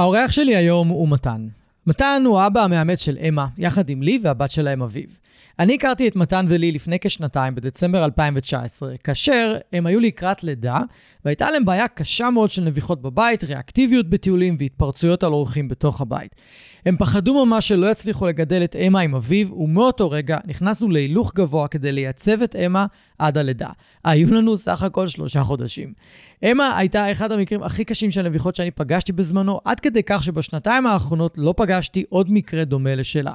האורח שלי היום הוא מתן. מתן הוא האבא המאמץ של אמה, יחד עם לי והבת שלהם אביב. אני הכרתי את מתן ולי לפני כשנתיים, בדצמבר 2019, כאשר הם היו לקראת לידה, והייתה להם בעיה קשה מאוד של נביחות בבית, ריאקטיביות בטיולים והתפרצויות על אורחים בתוך הבית. הם פחדו ממש שלא יצליחו לגדל את אמה עם אביו, ומאותו רגע נכנסנו להילוך גבוה כדי לייצב את אמה עד הלידה. היו לנו סך הכל שלושה חודשים. אמה הייתה אחד המקרים הכי קשים של נביחות שאני פגשתי בזמנו, עד כדי כך שבשנתיים האחרונות לא פגשתי עוד מקרה דומה לשלה.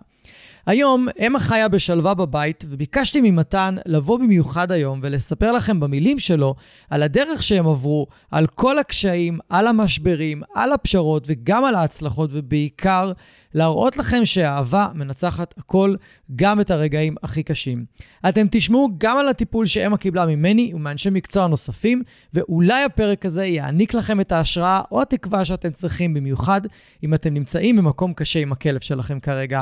היום אמה חיה בשלווה בבית, וביקשתי ממתן לבוא במיוחד היום ולספר לכם במילים שלו על הדרך שהם עברו, על כל הקשיים, על המשברים, על הפשרות וגם על ההצלחות, ובעיקר להראות לכם שהאהבה מנצחת הכל, גם את הרגעים הכי קשים. אתם תשמעו גם על הטיפול שאמה קיבלה ממני ומאנשי מקצוע נוספים, ואולי הפרק הזה יעניק לכם את ההשראה או התקווה שאתם צריכים, במיוחד אם אתם נמצאים במקום קשה עם הכלב שלכם כרגע.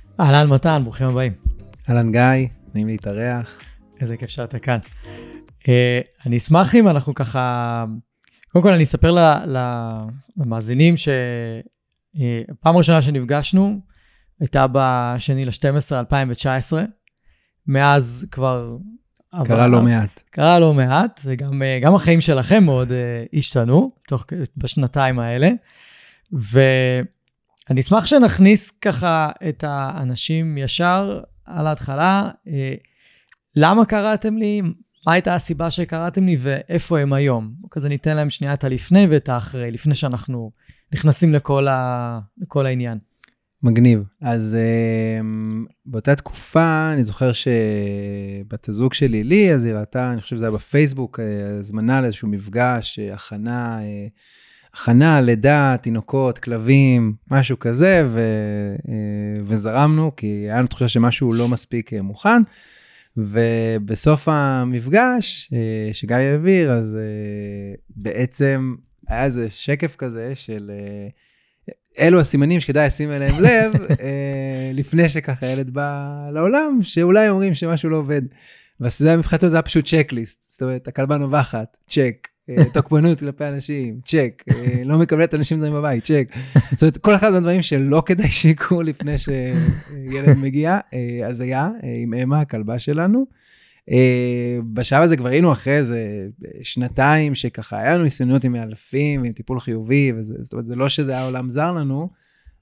אהלן מתן, ברוכים הבאים. אהלן גיא, נעים להתארח. איזה כיף שאתה כאן. Uh, אני אשמח אם אנחנו ככה, קודם כל אני אספר למאזינים שפעם uh, ראשונה שנפגשנו הייתה ב-2 ל-12 2019. מאז כבר... קרה לא מעט. קרה לא מעט, וגם uh, החיים שלכם מאוד uh, השתנו תוך, בשנתיים האלה. ו... אני אשמח שנכניס ככה את האנשים ישר על ההתחלה. אה, למה קראתם לי? מה הייתה הסיבה שקראתם לי ואיפה הם היום? כזה ניתן להם שנייה את הלפני ואת האחרי, לפני שאנחנו נכנסים לכל, ה... לכל העניין. מגניב. אז uh, באותה תקופה, אני זוכר שבת הזוג שלי, לי, אז היא ראתה, אני חושב שזה היה בפייסבוק, אה, הזמנה לאיזשהו מפגש, הכנה. Uh, הכנה, לידה, תינוקות, כלבים, משהו כזה, ו, אה, וזרמנו, כי היה לנו תחושה שמשהו לא מספיק אה, מוכן. ובסוף המפגש אה, שגיא העביר, אז בעצם היה איזה שקף כזה של אלו הסימנים שכדאי לשים אליהם לב, לפני שככה ילד בא לעולם, שאולי אומרים שמשהו לא עובד. מבחינתו זה היה פשוט צ'קליסט, זאת אומרת, הכלבה נובחת, צ'ק, תוקפנות כלפי אנשים, צ'ק, אה, לא מקבלת אנשים זרים בבית, צ'ק. זאת אומרת, כל אחד מהדברים שלא כדאי שיקרו לפני שילד מגיע, אה, אז היה עם אמה, הכלבה שלנו. בשלב הזה כבר היינו אחרי איזה שנתיים שככה היה לנו ניסיונות עם מאלפים, עם טיפול חיובי, זאת אומרת, זה לא שזה היה עולם זר לנו,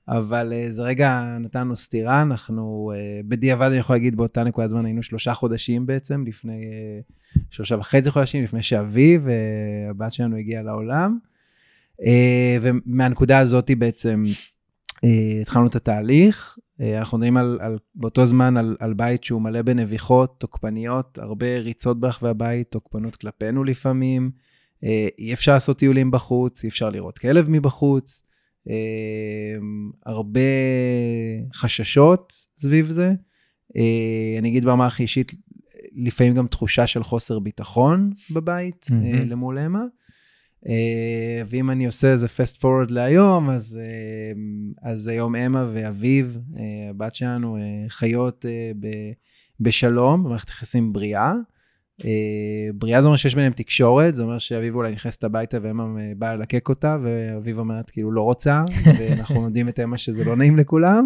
אבל uh, זה רגע נתן לנו סטירה, אנחנו uh, בדיעבד, אני יכול להגיד, באותה נקודת זמן היינו שלושה חודשים בעצם, לפני uh, שלושה וחצי חודשים, לפני שאביב, uh, הבת שלנו הגיעה לעולם. ומהנקודה הזאת בעצם התחלנו את התהליך. אנחנו מדברים על, על, באותו זמן על, על בית שהוא מלא בנביחות, תוקפניות, הרבה ריצות ברחבי הבית, תוקפנות כלפינו לפעמים. אי אפשר לעשות טיולים בחוץ, אי אפשר לראות כלב מבחוץ. אמ, הרבה חששות סביב זה. אה, אני אגיד ברמה הכי אישית, לפעמים גם תחושה של חוסר ביטחון בבית mm-hmm. למול אמה. אה, ואם אני עושה איזה fast forward להיום, אז, אז היום אמה ואביו, הבת שלנו, חיות בשלום, במערכת יחסים בריאה. אה, בריאה זה אומר שיש ביניהם תקשורת, זה אומר שאביב אולי נכנסת הביתה ואמא באה ללקק אותה, ואביב אומרת כאילו לא רוצה, ואנחנו יודעים את אמא שזה לא נעים לכולם.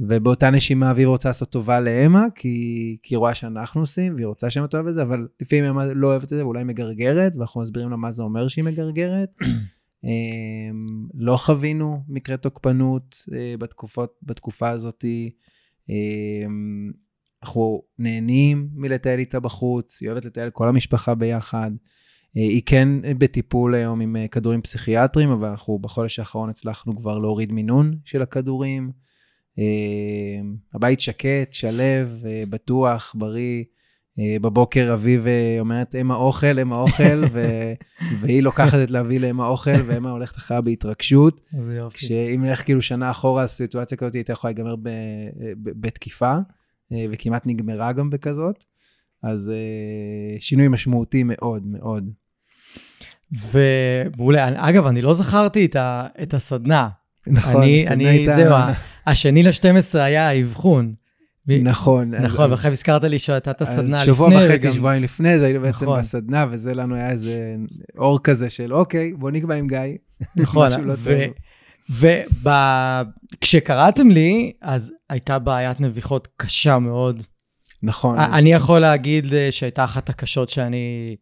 ובאותה נשימה אביב רוצה לעשות טובה לאמה, כי, היא רואה שאנחנו עושים, והיא רוצה שהם תאהב את זה, אבל לפעמים אמה לא אוהבת את זה, ואולי מגרגרת, ואנחנו מסבירים לה מה זה אומר שהיא מגרגרת. אמ, לא חווינו מקרה תוקפנות אה, בתקופות, בתקופה הזאת. אנחנו נהנים מלטייל איתה בחוץ, היא אוהבת לטייל כל המשפחה ביחד. אה, היא כן בטיפול היום עם אה, כדורים פסיכיאטריים, אבל אנחנו בחודש האחרון הצלחנו כבר להוריד מינון של הכדורים. אה, הבית שקט, שלב, בטוח, בריא. בבוקר אביב אומרת, אם האוכל, אם האוכל, ו... והיא לוקחת את להביא לאם האוכל, ואמה הולכת אחריה בהתרגשות. איזה יופי. כשאם נלך כאילו שנה אחורה, הסיטואציה כזאת הייתה יכולה להיגמר בתקיפה, וכמעט נגמרה גם בכזאת. אז שינוי משמעותי מאוד מאוד. ומעולה, אגב, אני לא זכרתי את, ה, את הסדנה. נכון, אני, הסדנה אני, הייתה... זהו, השני ל-12 היה האבחון. נכון. נכון, ואחרי הזכרת לי שהייתה את הסדנה לפני. שבוע וחצי. שבועיים לפני, זה היינו בעצם נכון. בסדנה, וזה לנו היה איזה אור כזה של, אוקיי, בוא נקבע עם גיא. נכון, וכשקראתם לי, אז הייתה בעיית נביחות קשה מאוד. נכון. אני אז... יכול להגיד אה, שהייתה אחת הקשות שאני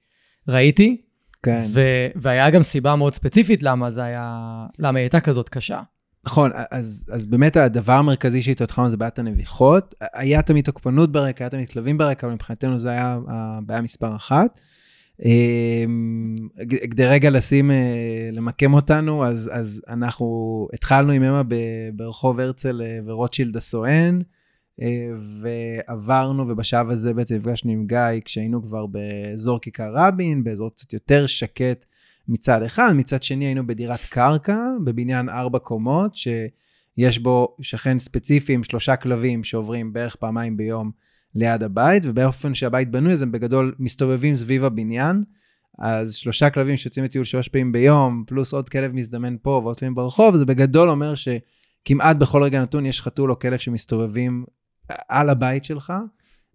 ראיתי. כן. ו- והיה גם סיבה מאוד ספציפית למה זה היה, למה היא הייתה כזאת קשה. נכון, אז, אז באמת הדבר המרכזי שאיתו התחלנו זה בעיית הנביחות. היה תמיד תוקפנות ברקע, היה תמיד כלבים ברקע, אבל מבחינתנו זה היה הבעיה מספר אחת. אמ, כדי רגע לשים, אה, למקם אותנו, אז, אז אנחנו התחלנו עם אמה ברחוב הרצל אה, ורוטשילד הסואן. אה, ועברנו, ובשלב הזה בעצם נפגשנו עם גיא כשהיינו כבר באזור כיכר רבין, באזור קצת יותר שקט מצד אחד, מצד שני היינו בדירת קרקע, בבניין ארבע קומות, שיש בו שכן ספציפי עם שלושה כלבים שעוברים בערך פעמיים ביום ליד הבית, ובאופן שהבית בנוי, אז הם בגדול מסתובבים סביב הבניין. אז שלושה כלבים שיוצאים לטיול שלוש פעמים ביום, פלוס עוד כלב מזדמן פה ועוד כלבים ברחוב, זה בגדול אומר שכמעט בכל רגע נתון יש חתול או כלב שמסתובבים על הבית שלך.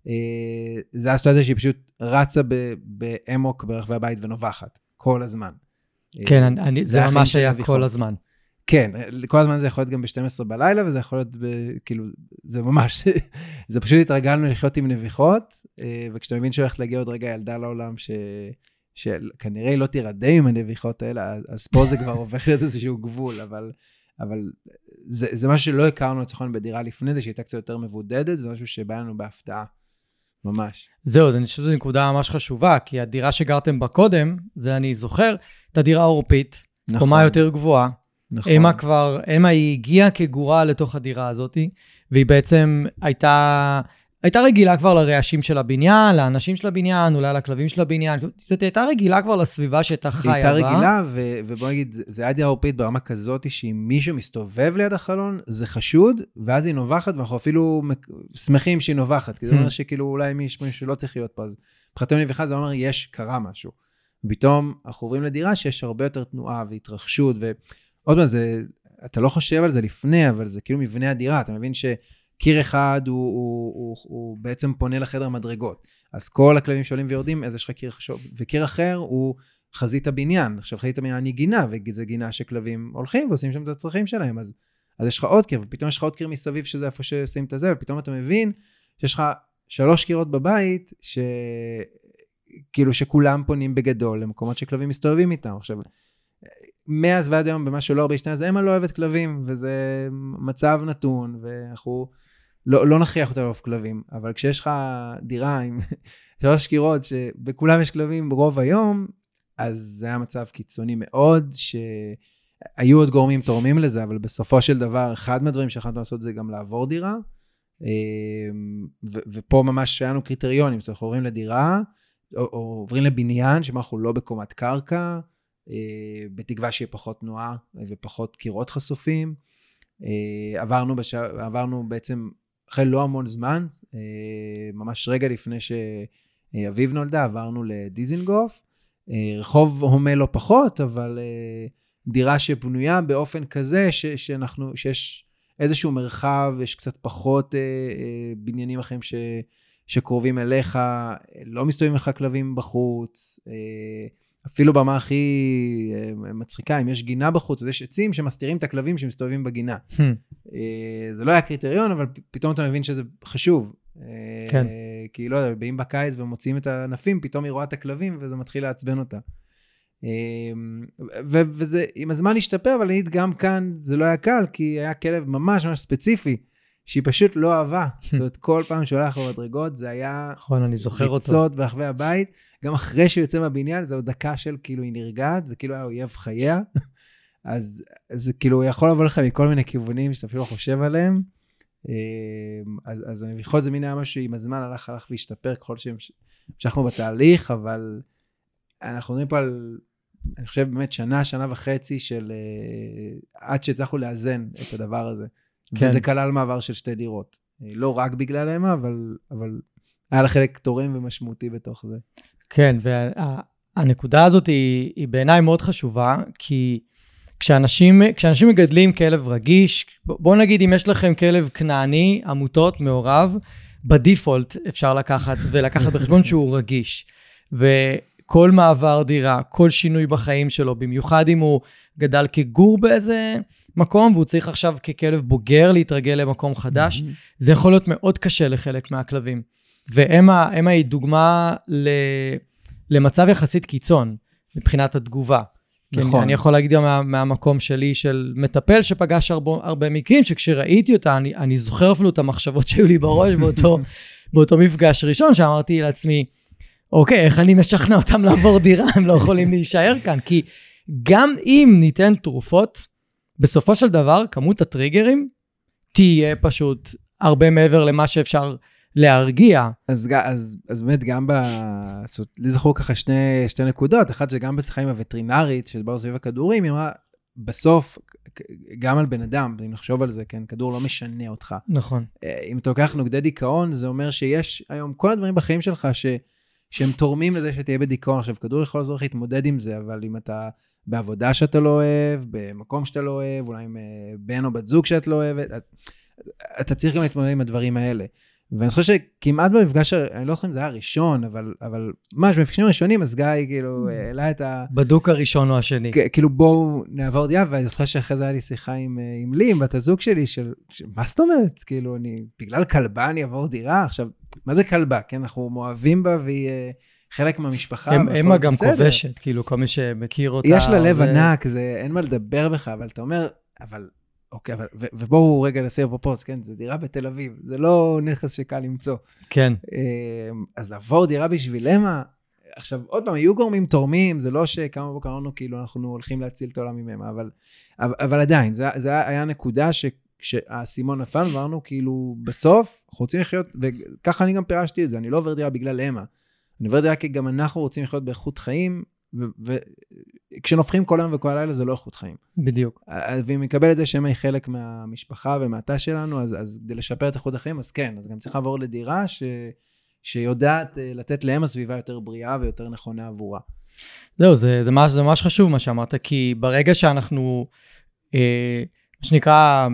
אה, זה הסיטואציה שהיא פשוט רצה באמוק ברחבי הבית ונובחת, כל הזמן. כן, אני, זה, זה ממש היה כל הזמן. כן, כל הזמן זה יכול להיות גם ב-12 בלילה, וזה יכול להיות, ב, כאילו, זה ממש, זה פשוט התרגלנו לחיות עם נביחות, אה, וכשאתה מבין שהולכת להגיע עוד רגע ילדה לעולם, ש, שכנראה היא לא תירדם עם הנביחות האלה, אז פה זה כבר הופך להיות איזשהו גבול, אבל אבל זה, זה משהו שלא הכרנו לצורך בדירה לפני זה, שהיא הייתה קצת יותר מבודדת, זה משהו שבא לנו בהפתעה, ממש. זהו, אני חושב שזו נקודה ממש חשובה, כי הדירה שגרתם בה קודם, זה אני זוכר, את הדירה העורפית, נכון. קומה יותר גבוהה. נכון. אמה כבר, אמה היא הגיעה כגורה לתוך הדירה הזאת, והיא בעצם הייתה... הייתה רגילה כבר לרעשים של הבניין, לאנשים של הבניין, אולי לכלבים של הבניין. זאת הייתה רגילה כבר לסביבה שהייתה חיה בה. היא הייתה רגילה, ו- ובוא נגיד, זה דירה עורפית ברמה כזאת, שאם מישהו מסתובב ליד החלון, זה חשוד, ואז היא נובחת, ואנחנו אפילו שמחים שהיא נובחת, כי זה אומר hmm. שכאילו אולי מישהו שלא צריך להיות פה, אז מבחינתנו נביחה זה אומר, יש, קרה משהו. פתאום אנחנו עוברים לדירה שיש הרבה יותר תנועה והתרחשות, ועוד פעם, אתה לא חושב על זה לפני, אבל זה כאילו מבנה הדירה, אתה מבין ש... קיר אחד הוא, הוא, הוא, הוא בעצם פונה לחדר מדרגות. אז כל הכלבים שעולים ויורדים, אז יש לך קיר חשוב. וקיר אחר הוא חזית הבניין. עכשיו, חזית הבניין היא גינה, וזו גינה שכלבים הולכים ועושים שם את הצרכים שלהם. אז, אז יש לך עוד קיר, ופתאום יש לך עוד קיר מסביב, שזה איפה ששמים את הזה, ופתאום אתה מבין שיש לך שלוש קירות בבית, ש... כאילו שכולם פונים בגדול למקומות שכלבים מסתובבים איתם. עכשיו, מאז ועד היום, במה שלא הרבה השתנה, זה אמה לא אוהבת כלבים, וזה מצב נתון, ואנחנו לא, לא נכריח אותה לאהוב כלבים, אבל כשיש לך דירה עם שלוש קירות, שבכולם יש כלבים רוב היום, אז זה היה מצב קיצוני מאוד, שהיו עוד גורמים תורמים לזה, אבל בסופו של דבר, אחד מהדברים שיכולנו לעשות זה גם לעבור דירה. אמ, ו- ופה ממש היה לנו קריטריונים, זאת אומרת, אנחנו עוברים לדירה, או, או עוברים לבניין, שבו אנחנו לא בקומת קרקע, בתקווה שיהיה פחות תנועה ופחות קירות חשופים. אה, עברנו, בש... עברנו בעצם אחרי לא המון זמן, אה, ממש רגע לפני שאביב נולדה, עברנו לדיזינגוף. רחוב הומה לא פחות, אבל דירה שבנויה באופן כזה ש... שאנחנו, שיש איזשהו מרחב, יש קצת פחות בניינים אחרים ש... שקרובים אליך, לא מסתובבים לך כלבים בחוץ. אפילו ברמה הכי אה, מצחיקה, אם יש גינה בחוץ, אז יש עצים שמסתירים את הכלבים שמסתובבים בגינה. Hmm. אה, זה לא היה קריטריון, אבל פתאום אתה מבין שזה חשוב. אה, כן. כי לא יודע, באים בקיץ ומוציאים את הענפים, פתאום היא רואה את הכלבים וזה מתחיל לעצבן אותה. וזה עם הזמן השתפר, אבל נגיד גם כאן זה לא היה קל, כי היה כלב ממש ממש ספציפי, שהיא פשוט לא אהבה. זאת אומרת, כל פעם שהוא הלך במדרגות, זה היה נכון, אני זוכר אותו. ריצות ברחבי הבית. גם אחרי שהוא יוצא מהבניין, זה עוד דקה של כאילו היא נרגעת, זה כאילו היה אויב חייה. אז זה כאילו יכול לבוא לך מכל מיני כיוונים שאתה אפילו לא חושב עליהם. אה, אז, אז יכול להיות זה מין היה משהו עם הזמן הלך, הלך והשתפר ככל שהמשכנו בתהליך, אבל אנחנו מדברים פה על, אני חושב באמת שנה, שנה וחצי של אה, עד שהצלחנו לאזן את הדבר הזה. כן. וזה כלל מעבר של שתי דירות. אה, לא רק בגלל האמה, אבל, אבל היה לה חלק תורם ומשמעותי בתוך זה. כן, והנקודה הזאת היא, היא בעיניי מאוד חשובה, כי כשאנשים, כשאנשים מגדלים כלב רגיש, בואו נגיד אם יש לכם כלב כנעני, עמותות, מעורב, בדיפולט אפשר לקחת ולקחת בחשבון שהוא רגיש. וכל מעבר דירה, כל שינוי בחיים שלו, במיוחד אם הוא גדל כגור באיזה מקום והוא צריך עכשיו ככלב בוגר להתרגל למקום חדש, זה יכול להיות מאוד קשה לחלק מהכלבים. ואמה היא דוגמה ל, למצב יחסית קיצון מבחינת התגובה. נכון. כן, אני יכול להגיד גם מה, מהמקום שלי של מטפל שפגש הרבה, הרבה מקרים, שכשראיתי אותה, אני, אני זוכר אפילו את המחשבות שהיו לי בראש באותו, באותו מפגש ראשון, שאמרתי לעצמי, אוקיי, איך אני משכנע אותם לעבור דירה, הם לא יכולים להישאר כאן, כי גם אם ניתן תרופות, בסופו של דבר, כמות הטריגרים תהיה פשוט הרבה מעבר למה שאפשר להרגיע. אז, אז, אז באמת גם ב... לי זכרו ככה שני, שתי נקודות. אחת שגם בשיחה עם הווטרינרית שדיברנו סביב הכדורים, היא אמרה, בסוף, גם על בן אדם, אם נחשוב על זה, כן, כדור לא משנה אותך. נכון. אה, אם אתה לוקח נוגדי דיכאון, זה אומר שיש היום כל הדברים בחיים שלך ש, שהם תורמים לזה שתהיה בדיכאון. עכשיו, כדור יכול לעזור לך להתמודד עם זה, אבל אם אתה בעבודה שאתה לא אוהב, במקום שאתה לא אוהב, אולי עם אה, בן או בת זוג שאת לא אוהבת, אתה צריך גם להתמודד עם הדברים האלה. ואני חושב שכמעט במפגש, אני לא זוכר אם זה היה הראשון, אבל, אבל ממש במפגשים הראשונים, אז גיא כאילו mm. העלה את ה... בדוק הראשון או השני. כאילו בואו נעבור דירה, ואני זוכר שאחרי זה היה לי שיחה עם, אה, עם לי, עם בת הזוג שלי, של, של מה זאת אומרת? כאילו, אני, בגלל כלבה אני אעבור דירה? עכשיו, מה זה כלבה? כן, אנחנו מאוהבים בה והיא... חלק מהמשפחה, אמה גם בסדר. כובשת, כאילו, כל מי שמכיר אותה. יש לה לב ו... ענק, זה, אין מה לדבר בך, אבל אתה אומר, אבל אוקיי, אבל, ו, ובואו רגע נסיים בפרופורציה, כן? זו דירה בתל אביב, זה לא נכס שקל למצוא. כן. אמ, אז לעבור דירה בשביל אמה, עכשיו, עוד פעם, היו גורמים תורמים, זה לא שקמה בבוקר אמרנו, כאילו, אנחנו הולכים להציל את העולם ממנו, אבל, אבל, אבל עדיין, זה, זה היה נקודה ש... כשהאסימון נפל, אמרנו, כאילו, בסוף, אנחנו רוצים לחיות, וככה אני גם פירשתי את זה, אני לא עובר דירה בגלל אמה. אני עובר דירה כי גם אנחנו רוצים לחיות באיכות חיים, וכשנופחים כל היום וכל הלילה זה לא איכות חיים. בדיוק. והיא מקבלת את זה שאמה היא חלק מהמשפחה ומהתא שלנו, אז, אז כדי לשפר את איכות החיים, אז כן, אז גם צריך לעבור לדירה ש, שיודעת אה, לתת לאמה סביבה יותר בריאה ויותר נכונה עבורה. זהו, זה, זה, ממש, זה ממש חשוב מה שאמרת, כי ברגע שאנחנו, אה, מה שנקרא,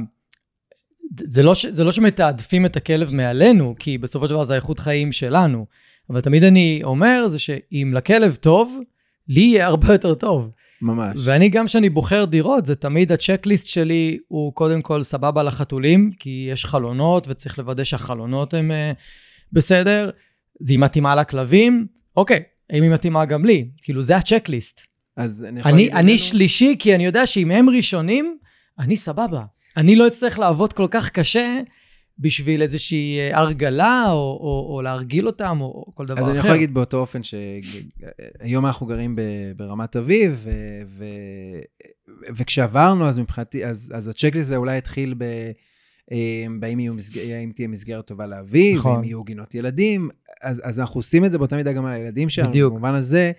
זה לא, ש, זה לא שמתעדפים את הכלב מעלינו, כי בסופו של דבר זה האיכות חיים שלנו. אבל תמיד אני אומר זה שאם לכלב טוב, לי יהיה הרבה יותר טוב. ממש. ואני גם כשאני בוחר דירות, זה תמיד הצ'קליסט שלי הוא קודם כל סבבה לחתולים, כי יש חלונות וצריך לוודא שהחלונות הם uh, בסדר. זה היא מתאימה לכלבים, אוקיי, האם היא מתאימה גם לי? כאילו זה הצ'קליסט. אז אני יכול אני, להגיד... אני לנו... שלישי, כי אני יודע שאם הם ראשונים, אני סבבה. אני לא אצטרך לעבוד כל כך קשה בשביל איזושהי אה, הרגלה, או, או, או להרגיל אותם, או, או כל דבר אחר. אז אני יכול להגיד באותו אופן שהיום אנחנו גרים ב, ברמת אביב, ו, ו, וכשעברנו, אז מבחינתי, אז, אז הצ'קליסט הזה אולי התחיל ב... אה, באם האם תהיה מסגרת טובה לאביב, נכון. ואם יהיו גינות ילדים, אז, אז אנחנו עושים את זה באותה מידה גם על הילדים שלנו. בדיוק. במובן הזה,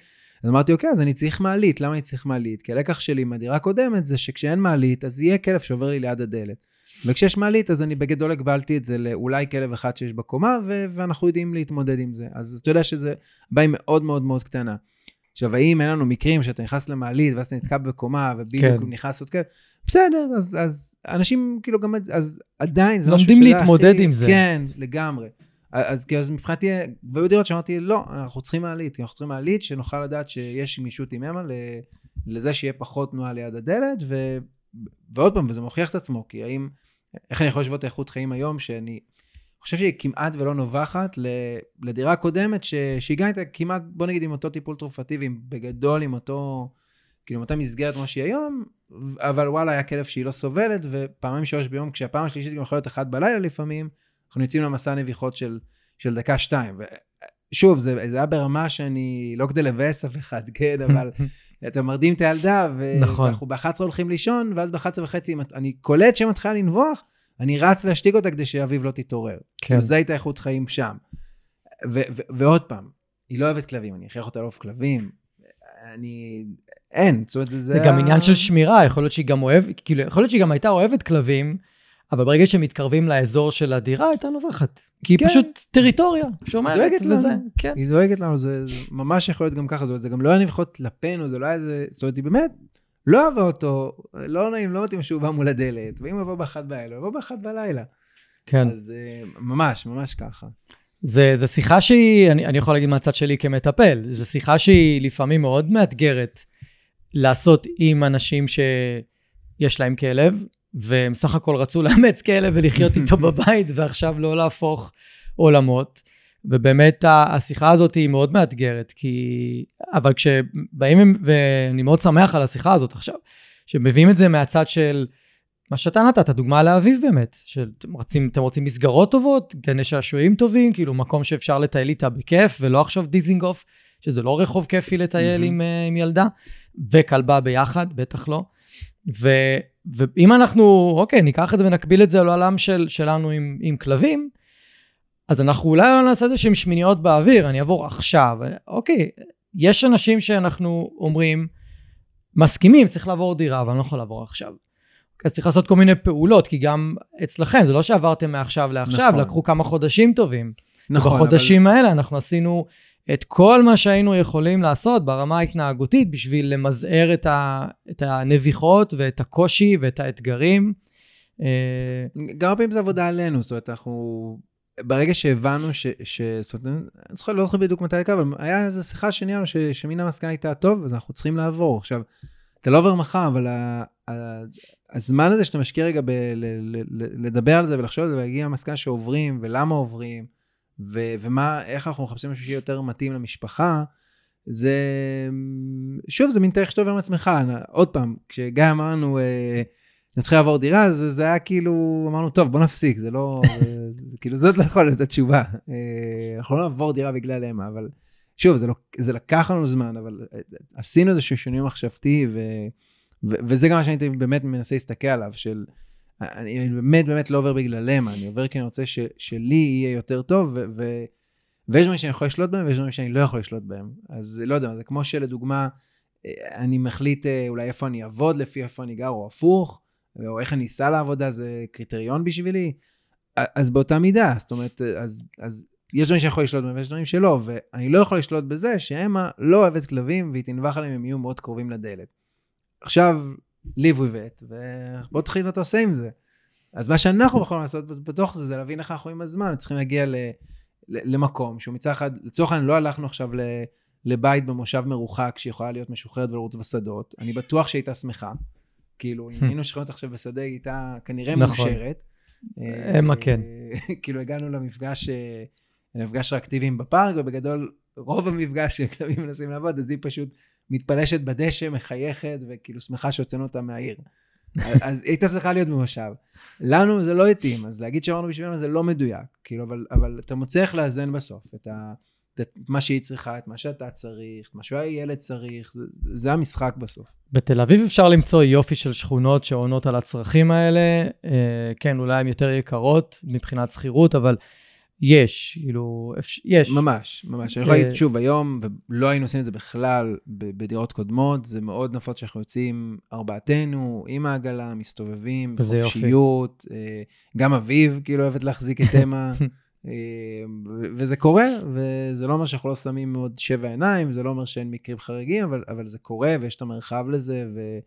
אז אמרתי, אוקיי, אז אני צריך מעלית. למה אני צריך מעלית? כי הלקח שלי מהדירה הקודמת זה שכשאין מעלית, אז יהיה כלב שעובר לי ליד הדלת. וכשיש מעלית, אז אני בגדול הגבלתי את זה לאולי כלב אחד שיש בקומה, ו- ואנחנו יודעים להתמודד עם זה. אז אתה יודע שזה בעיה מאוד מאוד מאוד קטנה. עכשיו, האם אין לנו מקרים שאתה נכנס למעלית, ואז אתה נתקע בקומה, ובדיוק כן. נכנס עוד כלב, בסדר, אז, אז אנשים כאילו גם, אז עדיין זה משהו לומדים להתמודד הכי, עם זה. כן, לגמרי. אז כי אז מבחינתי, והיו דירות שאמרתי, לא, אנחנו צריכים מעלית, כי אנחנו צריכים מעלית שנוכל לדעת שיש גמישות עם אמה לזה שיהיה פחות תנועה ליד הדלת, ו, ועוד פעם, וזה מוכיח את עצמו, כי האם איך אני יכול לשבות איכות חיים היום, שאני חושב שהיא כמעט ולא נובחת לדירה קודמת, שהגעתי כמעט, בוא נגיד, עם אותו טיפול תרופתי, ועם בגדול עם אותו כאילו, אותה מסגרת כמו שהיא היום, אבל וואלה, היה כלב שהיא לא סובלת, ופעמיים שלוש ביום, כשהפעם השלישית גם יכולה להיות אחת בלילה לפעמים, אנחנו יוצאים למסע נביחות של, של דקה-שתיים. שוב, זה, זה היה ברמה שאני, לא כדי לבאס אף אחד, כן, אבל אתה מרדים את הילדה, נכון. ואנחנו ב-11 הולכים לישון, ואז ב-11 וחצי, אני קולט שהיא מתחילה לנבוח, אני רץ להשתיק אותה כדי שאביב לא תתעורר. כן. כאילו, זו הייתה איכות חיים שם. ו- ו- ועוד פעם, היא לא אוהבת כלבים, אני אכריח אותה לאהוב כלבים. אני... אין, זאת אומרת, זה... זה גם עניין של שמירה, יכול להיות שהיא גם אוהבת, כאילו, יכול להיות שהיא גם הייתה אוהבת כלבים, אבל ברגע שמתקרבים לאזור של הדירה, הייתה נובחת. כי היא כן. פשוט טריטוריה שומרת, דואגת לנו. וזה, כן. היא דואגת לנו, זה, זה ממש יכול להיות גם ככה, זאת אומרת, זה גם לא היה נביחות לפינו, זה לא היה איזה... זאת אומרת, היא באמת לא אהבה אותו, לא נעים, לא מתאים שהוא בא מול הדלת, ואם הוא יבוא באחת בלילה, הוא יבוא באחת בלילה. כן. אז אה, ממש, ממש ככה. זה, זה שיחה שהיא, אני, אני יכול להגיד מהצד שלי כמטפל, זו שיחה שהיא לפעמים מאוד מאתגרת לעשות עם אנשים שיש להם כלב, והם סך הכל רצו לאמץ כלב ולחיות איתו בבית, ועכשיו לא להפוך עולמות. ובאמת השיחה הזאת היא מאוד מאתגרת, כי... אבל כשבאים, ואני מאוד שמח על השיחה הזאת עכשיו, שמביאים את זה מהצד של מה שאתה נתת, דוגמה לאביב באמת, שאתם רוצים, רוצים מסגרות טובות, גני שעשועים טובים, כאילו מקום שאפשר לטייל איתה בכיף, ולא עכשיו דיזינגוף, שזה לא רחוב כיפי לטייל. עם, אה, עם ילדה, וכלבה ביחד, בטח לא. ו, ואם אנחנו, אוקיי, ניקח את זה ונקביל את זה לעולם של, שלנו עם, עם כלבים, אז אנחנו אולי לא נעשה את זה שהם שמיניות באוויר, אני אעבור עכשיו. אוקיי, יש אנשים שאנחנו אומרים, מסכימים, צריך לעבור דירה, אבל אני לא יכול לעבור עכשיו. אז צריך לעשות כל מיני פעולות, כי גם אצלכם, זה לא שעברתם מעכשיו לעכשיו, נכון. לקחו כמה חודשים טובים. נכון, בחודשים האלה אנחנו עשינו את כל מה שהיינו יכולים לעשות ברמה ההתנהגותית בשביל למזער את, ה, את הנביחות ואת הקושי ואת האתגרים. אה, גם הרבה פעמים זה עבודה עלינו, זאת אומרת, אנחנו... ברגע שהבנו ש... ש... זאת אומרת, אני זוכר, לא זוכר בדיוק מתי קרה, אבל היה איזו שיחה שנייה ש... שמן המסקנה הייתה טוב, אז אנחנו צריכים לעבור. עכשיו, אתה לא עובר מחר, אבל ה... ה... הזמן הזה שאתה משקיע רגע ב... ל... ל... לדבר על זה ולחשוב על זה ולהגיע למסקנה שעוברים ולמה עוברים, ו... ומה, איך אנחנו מחפשים משהו שיהיה יותר מתאים למשפחה, זה... שוב, זה מין תהליך שאתה עובר עם עצמך. עוד פעם, כשגיא אמרנו, אה, אני לעבור דירה, אז זה היה כאילו, אמרנו, טוב, בוא נפסיק, זה לא, זה, זה, כאילו, זאת לא יכולה להיות התשובה. אה, אנחנו לא נעבור דירה בגלל אמה, אבל שוב, זה, לא, זה לקח לנו זמן, אבל אה, עשינו איזשהו שינוי מחשבתי, ו, ו, וזה גם מה שאני באמת מנסה להסתכל עליו, של, אני באמת באמת לא עובר בגלל אמה, אני עובר כי אני רוצה ש, שלי יהיה יותר טוב, ו, ו, ויש דברים שאני יכול לשלוט בהם, ויש דברים שאני לא יכול לשלוט בהם. אז לא יודע, זה כמו שלדוגמה, אה, אני מחליט אה, אולי איפה אני אעבוד, לפי איפה אני גר, או הפוך, או איך אני אסע לעבודה, זה קריטריון בשבילי. אז באותה מידה, זאת אומרת, אז, אז יש דברים שאני יכול לשלוט בהם ויש דברים שלא, ואני לא יכול לשלוט בזה שאמה לא אוהבת כלבים והיא תנבח עליהם, הם יהיו מאוד קרובים לדלת. עכשיו, live with it, ובוא תחליט מה אתה עושה עם זה. אז מה שאנחנו יכולים לעשות בתוך זה, זה להבין איך אנחנו עם הזמן, צריכים להגיע ל, ל, למקום שהוא מצד אחד, לצורך העניין לא הלכנו עכשיו ל, לבית במושב מרוחק שיכולה להיות משוחררת ולרוץ בשדות, אני בטוח שהייתה שמחה. כאילו, אם היינו שכנות עכשיו בשדה, היא הייתה כנראה נכון. מאושרת. אמה כן. כאילו, הגענו למפגש, אה, למפגש ריאקטיביים בפארק, ובגדול, רוב המפגש שכלבים מנסים לעבוד, אז היא פשוט מתפלשת בדשא, מחייכת, וכאילו שמחה שהוצאנו אותה מהעיר. אז היא הייתה שמחה להיות במושב. לנו זה לא התאים, אז להגיד שאמרנו בשבילנו זה לא מדויק. כאילו, אבל, אבל אתה מוצא איך לאזן בסוף את, ה, את מה שהיא צריכה, את מה שאתה צריך, את מה שהילד צריך, זה, זה המשחק בסוף. בתל אביב אפשר למצוא יופי של שכונות שעונות על הצרכים האלה. אה, כן, אולי הן יותר יקרות מבחינת שכירות, אבל יש, כאילו, יש. ממש, ממש. אני יכול אה, להגיד שוב, היום, ולא היינו עושים את זה בכלל בדירות קודמות, זה מאוד נפוץ שאנחנו יוצאים ארבעתנו, עם העגלה, מסתובבים. בחופשיות. אה, גם אביב, כאילו, אוהבת להחזיק את אמה. אה, וזה קורה, וזה לא אומר שאנחנו לא שמים עוד שבע עיניים, זה לא אומר שאין מקרים חריגים, אבל, אבל זה קורה, ויש את המרחב לזה, ו-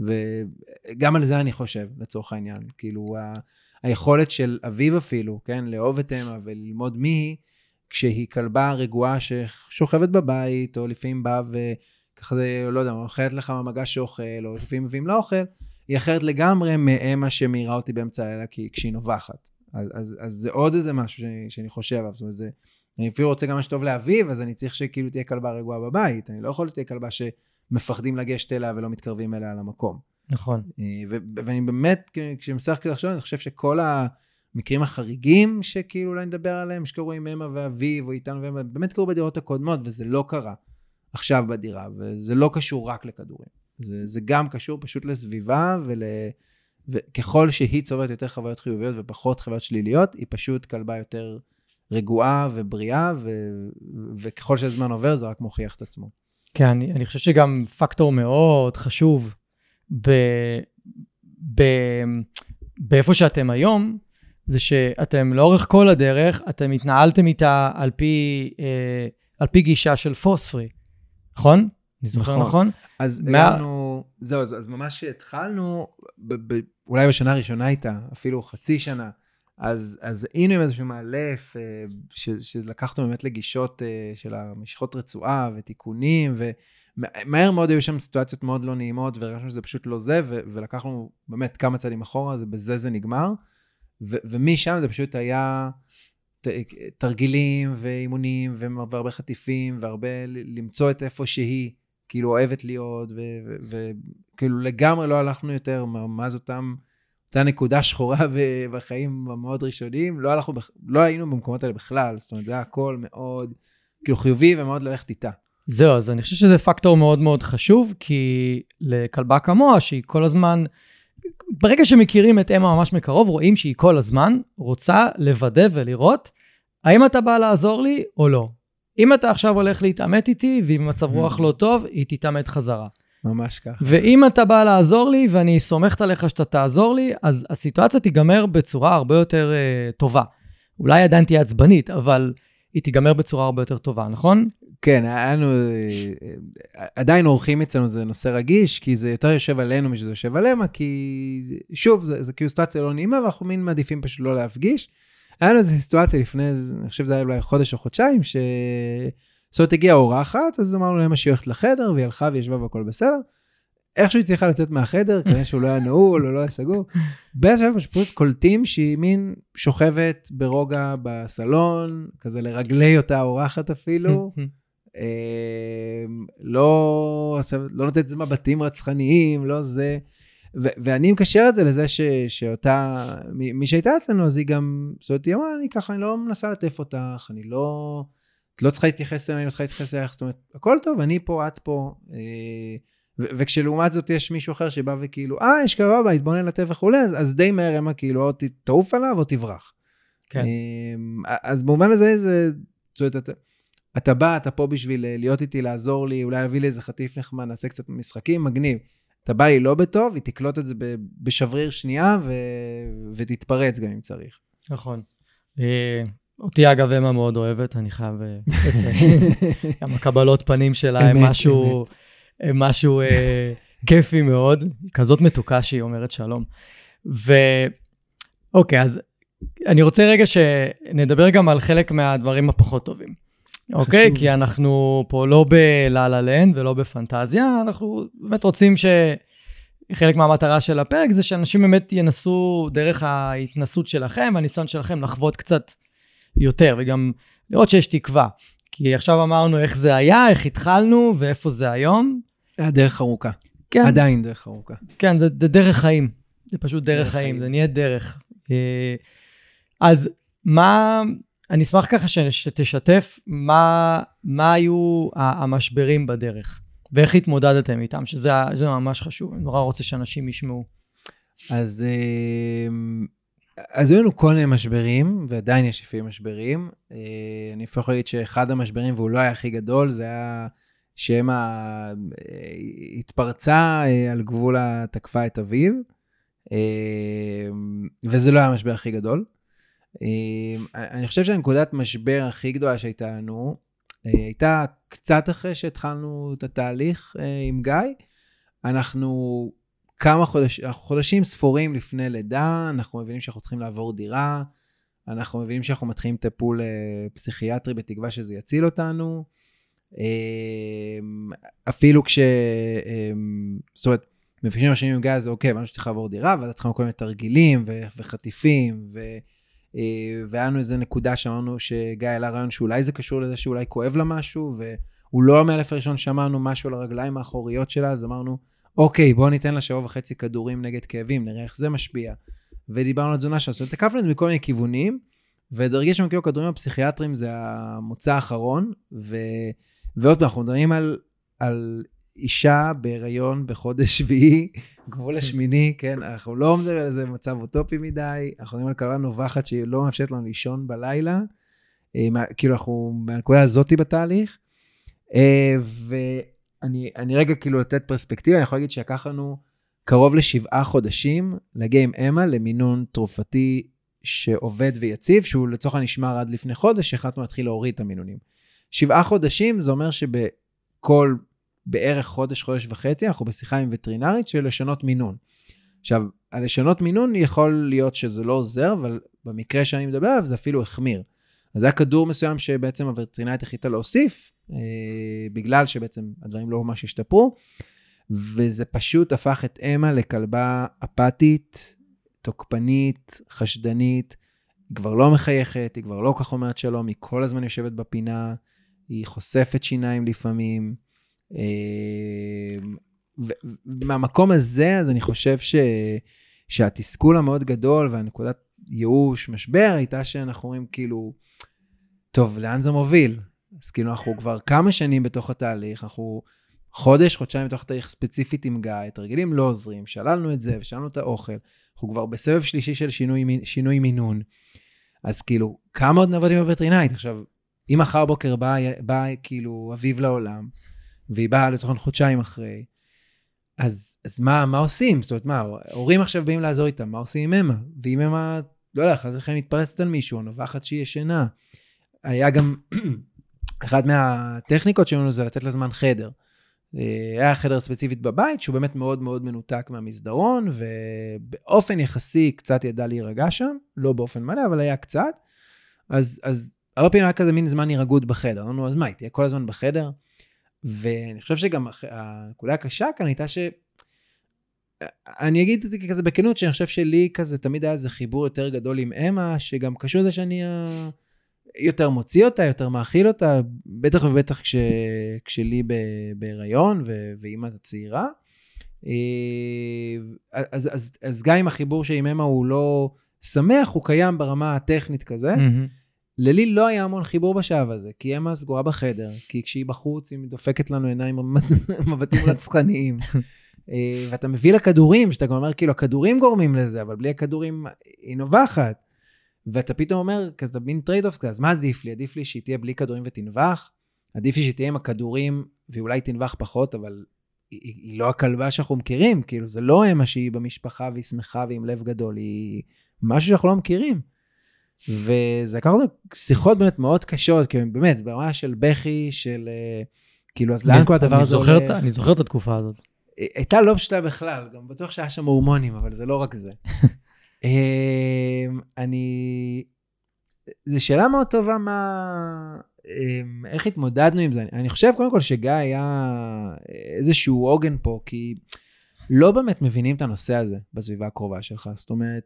וגם על זה אני חושב, לצורך העניין. כאילו, היכולת של אביב אפילו, כן, לאהוב את אמה וללמוד מי היא, כשהיא כלבה רגועה ששוכבת בבית, או לפעמים באה וככה לא יודע, אוכלת לך מהמגש שאוכל, או לפעמים מביאים לה אוכל, היא אחרת לגמרי מאמה שמעירה אותי באמצע הלילה כשהיא נובחת. אז, אז, אז זה עוד איזה משהו שאני, שאני חושב עליו, זאת אומרת, זה, אני אפילו רוצה גם מה שטוב לאביב, אז אני צריך שכאילו תהיה כלבה רגועה בבית. אני לא יכול שתהיה כלבה מפחדים לגשת אליה ולא מתקרבים אליה למקום. נכון. אה, ו- ואני באמת, כשמשחק לחשוב, אני חושב שכל המקרים החריגים שכאילו אולי נדבר עליהם, שקרו עם אמה ואביב, או איתנו ואמה, באמת קרו בדירות הקודמות, וזה לא קרה עכשיו בדירה, וזה לא קשור רק לכדורים. זה, זה גם קשור פשוט לסביבה, ול... וככל שהיא צוברת יותר חוויות חיוביות ופחות חוויות שליליות, היא פשוט כלבה יותר רגועה ובריאה, ו... וככל שהזמן עובר זה רק מוכיח את עצמו. כן, אני, אני חושב שגם פקטור מאוד חשוב ב, ב, באיפה שאתם היום, זה שאתם לאורך כל הדרך, אתם התנהלתם איתה על פי, אה, על פי גישה של פוספרי, נכון? אני זוכר נכון? נכון? אז מה... הגענו, זהו, אז, אז ממש התחלנו, ב, ב, אולי בשנה הראשונה איתה, אפילו חצי שנה, אז, אז היינו עם איזשהו מאלף, אה, ש, שלקחנו באמת לגישות אה, של המשחות רצועה ותיקונים, ומהר מאוד היו שם סיטואציות מאוד לא נעימות, והרגשנו שזה פשוט לא זה, ו, ולקחנו באמת כמה צעדים אחורה, ובזה זה נגמר. ו, ומשם זה פשוט היה תרגילים ואימונים והרבה חטיפים, והרבה למצוא את איפה שהיא. כאילו אוהבת להיות, וכאילו לגמרי לא הלכנו יותר מאז אותם, אותה נקודה שחורה בחיים המאוד ראשונים, לא, הלכנו, לא היינו במקומות האלה בכלל, זאת אומרת, זה היה הכל מאוד, כאילו חיובי ומאוד ללכת איתה. זהו, אז אני חושב שזה פקטור מאוד מאוד חשוב, כי לכלבה כמוה, שהיא כל הזמן, ברגע שמכירים את אמה ממש מקרוב, רואים שהיא כל הזמן רוצה לוודא ולראות האם אתה בא לעזור לי או לא. אם אתה עכשיו הולך להתעמת איתי, ועם מצב רוח לא טוב, היא תתעמת חזרה. ממש ככה. ואם אתה בא לעזור לי, ואני סומכת עליך שאתה תעזור לי, אז הסיטואציה תיגמר בצורה הרבה יותר uh, טובה. אולי עדיין תהיה עצבנית, אבל היא תיגמר בצורה הרבה יותר טובה, נכון? כן, היה לנו, עדיין אורחים אצלנו זה נושא רגיש, כי זה יותר יושב עלינו משזה יושב עליהם, כי שוב, זה כאילו סיטואציה לא נעימה, ואנחנו מין מעדיפים פשוט לא להפגיש. היה לנו איזו סיטואציה לפני, אני חושב שזה היה אולי חודש או חודשיים, ש... זאת אומרת, הגיעה אורחת, אז אמרנו להם שהיא הולכת לחדר, והיא הלכה וישבה והכל בסדר. איכשהו היא צריכה לצאת מהחדר, כנראה שהוא לא היה נעול או לא היה סגור. באיזשהו שלב פשוט קולטים שהיא מין שוכבת ברוגע בסלון, כזה לרגלי אותה אורחת אפילו. אמ, לא, לא נותנת מבטים רצחניים, לא זה. ו- ואני מקשר את זה לזה ש- שאותה, מי שהייתה אצלנו, אז היא גם, זאת אומרת, היא אמרה, אני ככה, אני לא מנסה לטף אותך, אני לא, את לא צריכה להתייחס אליי, אני לא צריכה להתייחס אליך, זאת אומרת, הכל טוב, אני פה, את פה. אה, ו- וכשלעומת זאת יש מישהו אחר שבא וכאילו, אה, יש קרבה בית, בוא נלטף וכולי, אז, אז די מהר אמה כאילו, או תעוף עליו או תברח. כן. אה, אז במובן הזה, זה, זאת אומרת, אתה, בא, אתה פה בשביל להיות איתי, לעזור לי, אולי להביא לי איזה חטיף נחמד, נעשה קצת משחקים, מגניב. אתה בא לי לא בטוב, היא תקלוט את זה בשבריר שנייה ו... ותתפרץ גם אם צריך. נכון. אה, אותי אגב אמה מאוד אוהבת, אני חייב אה, לציין. גם הקבלות פנים שלה הם משהו, הם משהו אה, כיפי מאוד, כזאת מתוקה שהיא אומרת שלום. ואוקיי, אז אני רוצה רגע שנדבר גם על חלק מהדברים הפחות טובים. אוקיי? כי אנחנו פה לא בלה-לה לנד ולא בפנטזיה, אנחנו באמת רוצים ש... חלק מהמטרה של הפרק זה שאנשים באמת ינסו דרך ההתנסות שלכם והניסיון שלכם לחוות קצת יותר, וגם לראות שיש תקווה. כי עכשיו אמרנו איך זה היה, איך התחלנו ואיפה זה היום. היה דרך ארוכה. כן. עדיין דרך ארוכה. כן, זה, זה דרך חיים. זה פשוט דרך, דרך חיים, חיים, זה נהיה דרך. אה, אז מה, אני אשמח ככה שתשתף מה, מה היו המשברים בדרך, ואיך התמודדתם איתם, שזה ממש חשוב, אני נורא רוצה שאנשים ישמעו. אז, אמ, אז היו לנו כל מיני משברים, ועדיין יש לפעמים משברים. אה, אני אפילו יכול להגיד שאחד המשברים, והוא לא היה הכי גדול, זה היה שמא אה, התפרצה אה, על גבול התקפה את אביו, וזה לא היה המשבר הכי גדול. אמ, אני חושב שהנקודת משבר הכי גדולה שהייתה לנו, אה, הייתה קצת אחרי שהתחלנו את התהליך אה, עם גיא. אנחנו כמה חודשים, חודשים ספורים לפני לידה, אנחנו מבינים שאנחנו צריכים לעבור דירה, אנחנו מבינים שאנחנו מתחילים טיפול אה, פסיכיאטרי בתקווה שזה יציל אותנו. אמ, אפילו כש... אמ, זאת אומרת, מפגשים ראשונים עם גיא, זה אוקיי, הבנו שצריך לעבור דירה, ואז התחלנו כל מיני תרגילים וחטיפים, ו... והיה לנו איזו נקודה שאמרנו שגיא העלה רעיון שאולי זה קשור לזה שאולי כואב לה משהו, הוא לא המאלף הראשון שאמרנו משהו על הרגליים האחוריות שלה, אז אמרנו, אוקיי, בואו ניתן לה שבוע וחצי כדורים נגד כאבים, נראה איך זה משפיע. ודיברנו על תזונה שלה. זאת אומרת, תקפנו את זה מכל מיני כיוונים, והרגיש שם כאילו הכדורים הפסיכיאטריים זה המוצא האחרון, ו... ועוד פעם, אנחנו מדברים על, על אישה בהיריון בחודש שביעי, גבול השמיני, כן, אנחנו לא מדברים על איזה מצב אוטופי מדי, אנחנו מדברים על כלבה נובחת שהיא לא מאפשרת לנו לישון בלילה, אה, כאילו אנחנו מהנקודה הזאתי בתהליך, אה, ואני רגע כאילו לתת פרספקטיבה, אני יכול להגיד שלקח לנו קרוב לשבעה חודשים להגיע עם אמה למינון תרופתי שעובד ויציב, שהוא לצורך הנשמר עד לפני חודש, שהחלטנו להתחיל להוריד את המינונים. שבעה חודשים, זה אומר שבכל בערך חודש, חודש וחצי, אנחנו בשיחה עם וטרינרית של לשנות מינון. עכשיו, על לשנות מינון יכול להיות שזה לא עוזר, אבל במקרה שאני מדבר עליו זה אפילו החמיר. אז זה היה כדור מסוים שבעצם הווטרינרית החליטה להוסיף, אה, בגלל שבעצם הדברים לא ממש השתפרו, וזה פשוט הפך את אמה לכלבה אפתית, תוקפנית, חשדנית, היא כבר לא מחייכת, היא כבר לא כך אומרת שלום, היא כל הזמן יושבת בפינה, היא חושפת שיניים לפעמים. ומהמקום הזה, אז אני חושב ש... שהתסכול המאוד גדול והנקודת ייאוש, משבר, הייתה שאנחנו רואים כאילו, טוב, לאן זה מוביל? אז כאילו, אנחנו כבר כמה שנים בתוך התהליך, אנחנו חודש, חודשיים בתוך התהליך ספציפית עם גיא, תרגילים לא עוזרים, שללנו את זה ושללנו את האוכל, אנחנו כבר בסבב שלישי של שינוי, שינוי מינון. אז כאילו, כמה עוד נעבוד עם הווטרינאית? עכשיו, אם מחר בוקר בא, בא כאילו אביב לעולם, והיא באה לצורך חודשיים אחרי, אז, אז מה, מה עושים? זאת אומרת, מה, הורים עכשיו באים לעזור איתם, מה עושים עם אמה? ואם אמה, לא יודע, חס וחלילה מתפרצת על מישהו, או נובחת שהיא ישנה. היה גם, אחת מהטכניקות שלנו זה לתת לה זמן חדר. אה, היה חדר ספציפית בבית, שהוא באמת מאוד מאוד מנותק מהמסדרון, ובאופן יחסי קצת ידע להירגע שם, לא באופן מלא, אבל היה קצת. אז, אז הרבה פעמים היה כזה מין זמן הירגעות בחדר. אמרנו, אז מה, היא תהיה כל הזמן בחדר? ואני חושב שגם הנקודה הקשה כאן הייתה ש... אני אגיד את זה כזה בכנות, שאני חושב שלי כזה תמיד היה איזה חיבור יותר גדול עם אמה, שגם קשור לזה שאני יותר מוציא אותה, יותר מאכיל אותה, בטח ובטח כש, כשלי בהיריון ואימא הצעירה. אה, אז, אז, אז גם אם החיבור שלי עם אמה הוא לא שמח, הוא קיים ברמה הטכנית כזה. Mm-hmm. ללי לא היה המון חיבור בשלב הזה, כי אמה סגורה בחדר, כי כשהיא בחוץ היא דופקת לנו עיניים מבטים רצחניים. אה, ואתה מביא לה כדורים, שאתה גם אומר, כאילו, הכדורים גורמים לזה, אבל בלי הכדורים היא נובחת. ואתה פתאום אומר, כזה מין trade off כזה, אז מה עדיף לי? עדיף לי שהיא תהיה בלי כדורים ותנבח? עדיף לי שהיא תהיה עם הכדורים, ואולי תנבח פחות, אבל היא, היא לא הכלבה שאנחנו מכירים, כאילו, זה לא אמה שהיא במשפחה והיא שמחה ועם לב גדול, היא משהו שאנחנו לא מכירים. וזה לקח לנו שיחות באמת מאוד קשות, כי באמת, ברמה של בכי, של אה, כאילו, אז לאן כל הדבר הזה הולך? אני זוכר את התקופה הזאת. הייתה לא פשוטה בכלל, גם בטוח שהיה שם הורמונים, אבל זה לא רק זה. אמ, אני... זו שאלה מאוד טובה, מה... איך התמודדנו עם זה? אני חושב קודם כל שגיא היה איזשהו עוגן פה, כי לא באמת מבינים את הנושא הזה בסביבה הקרובה שלך. זאת אומרת,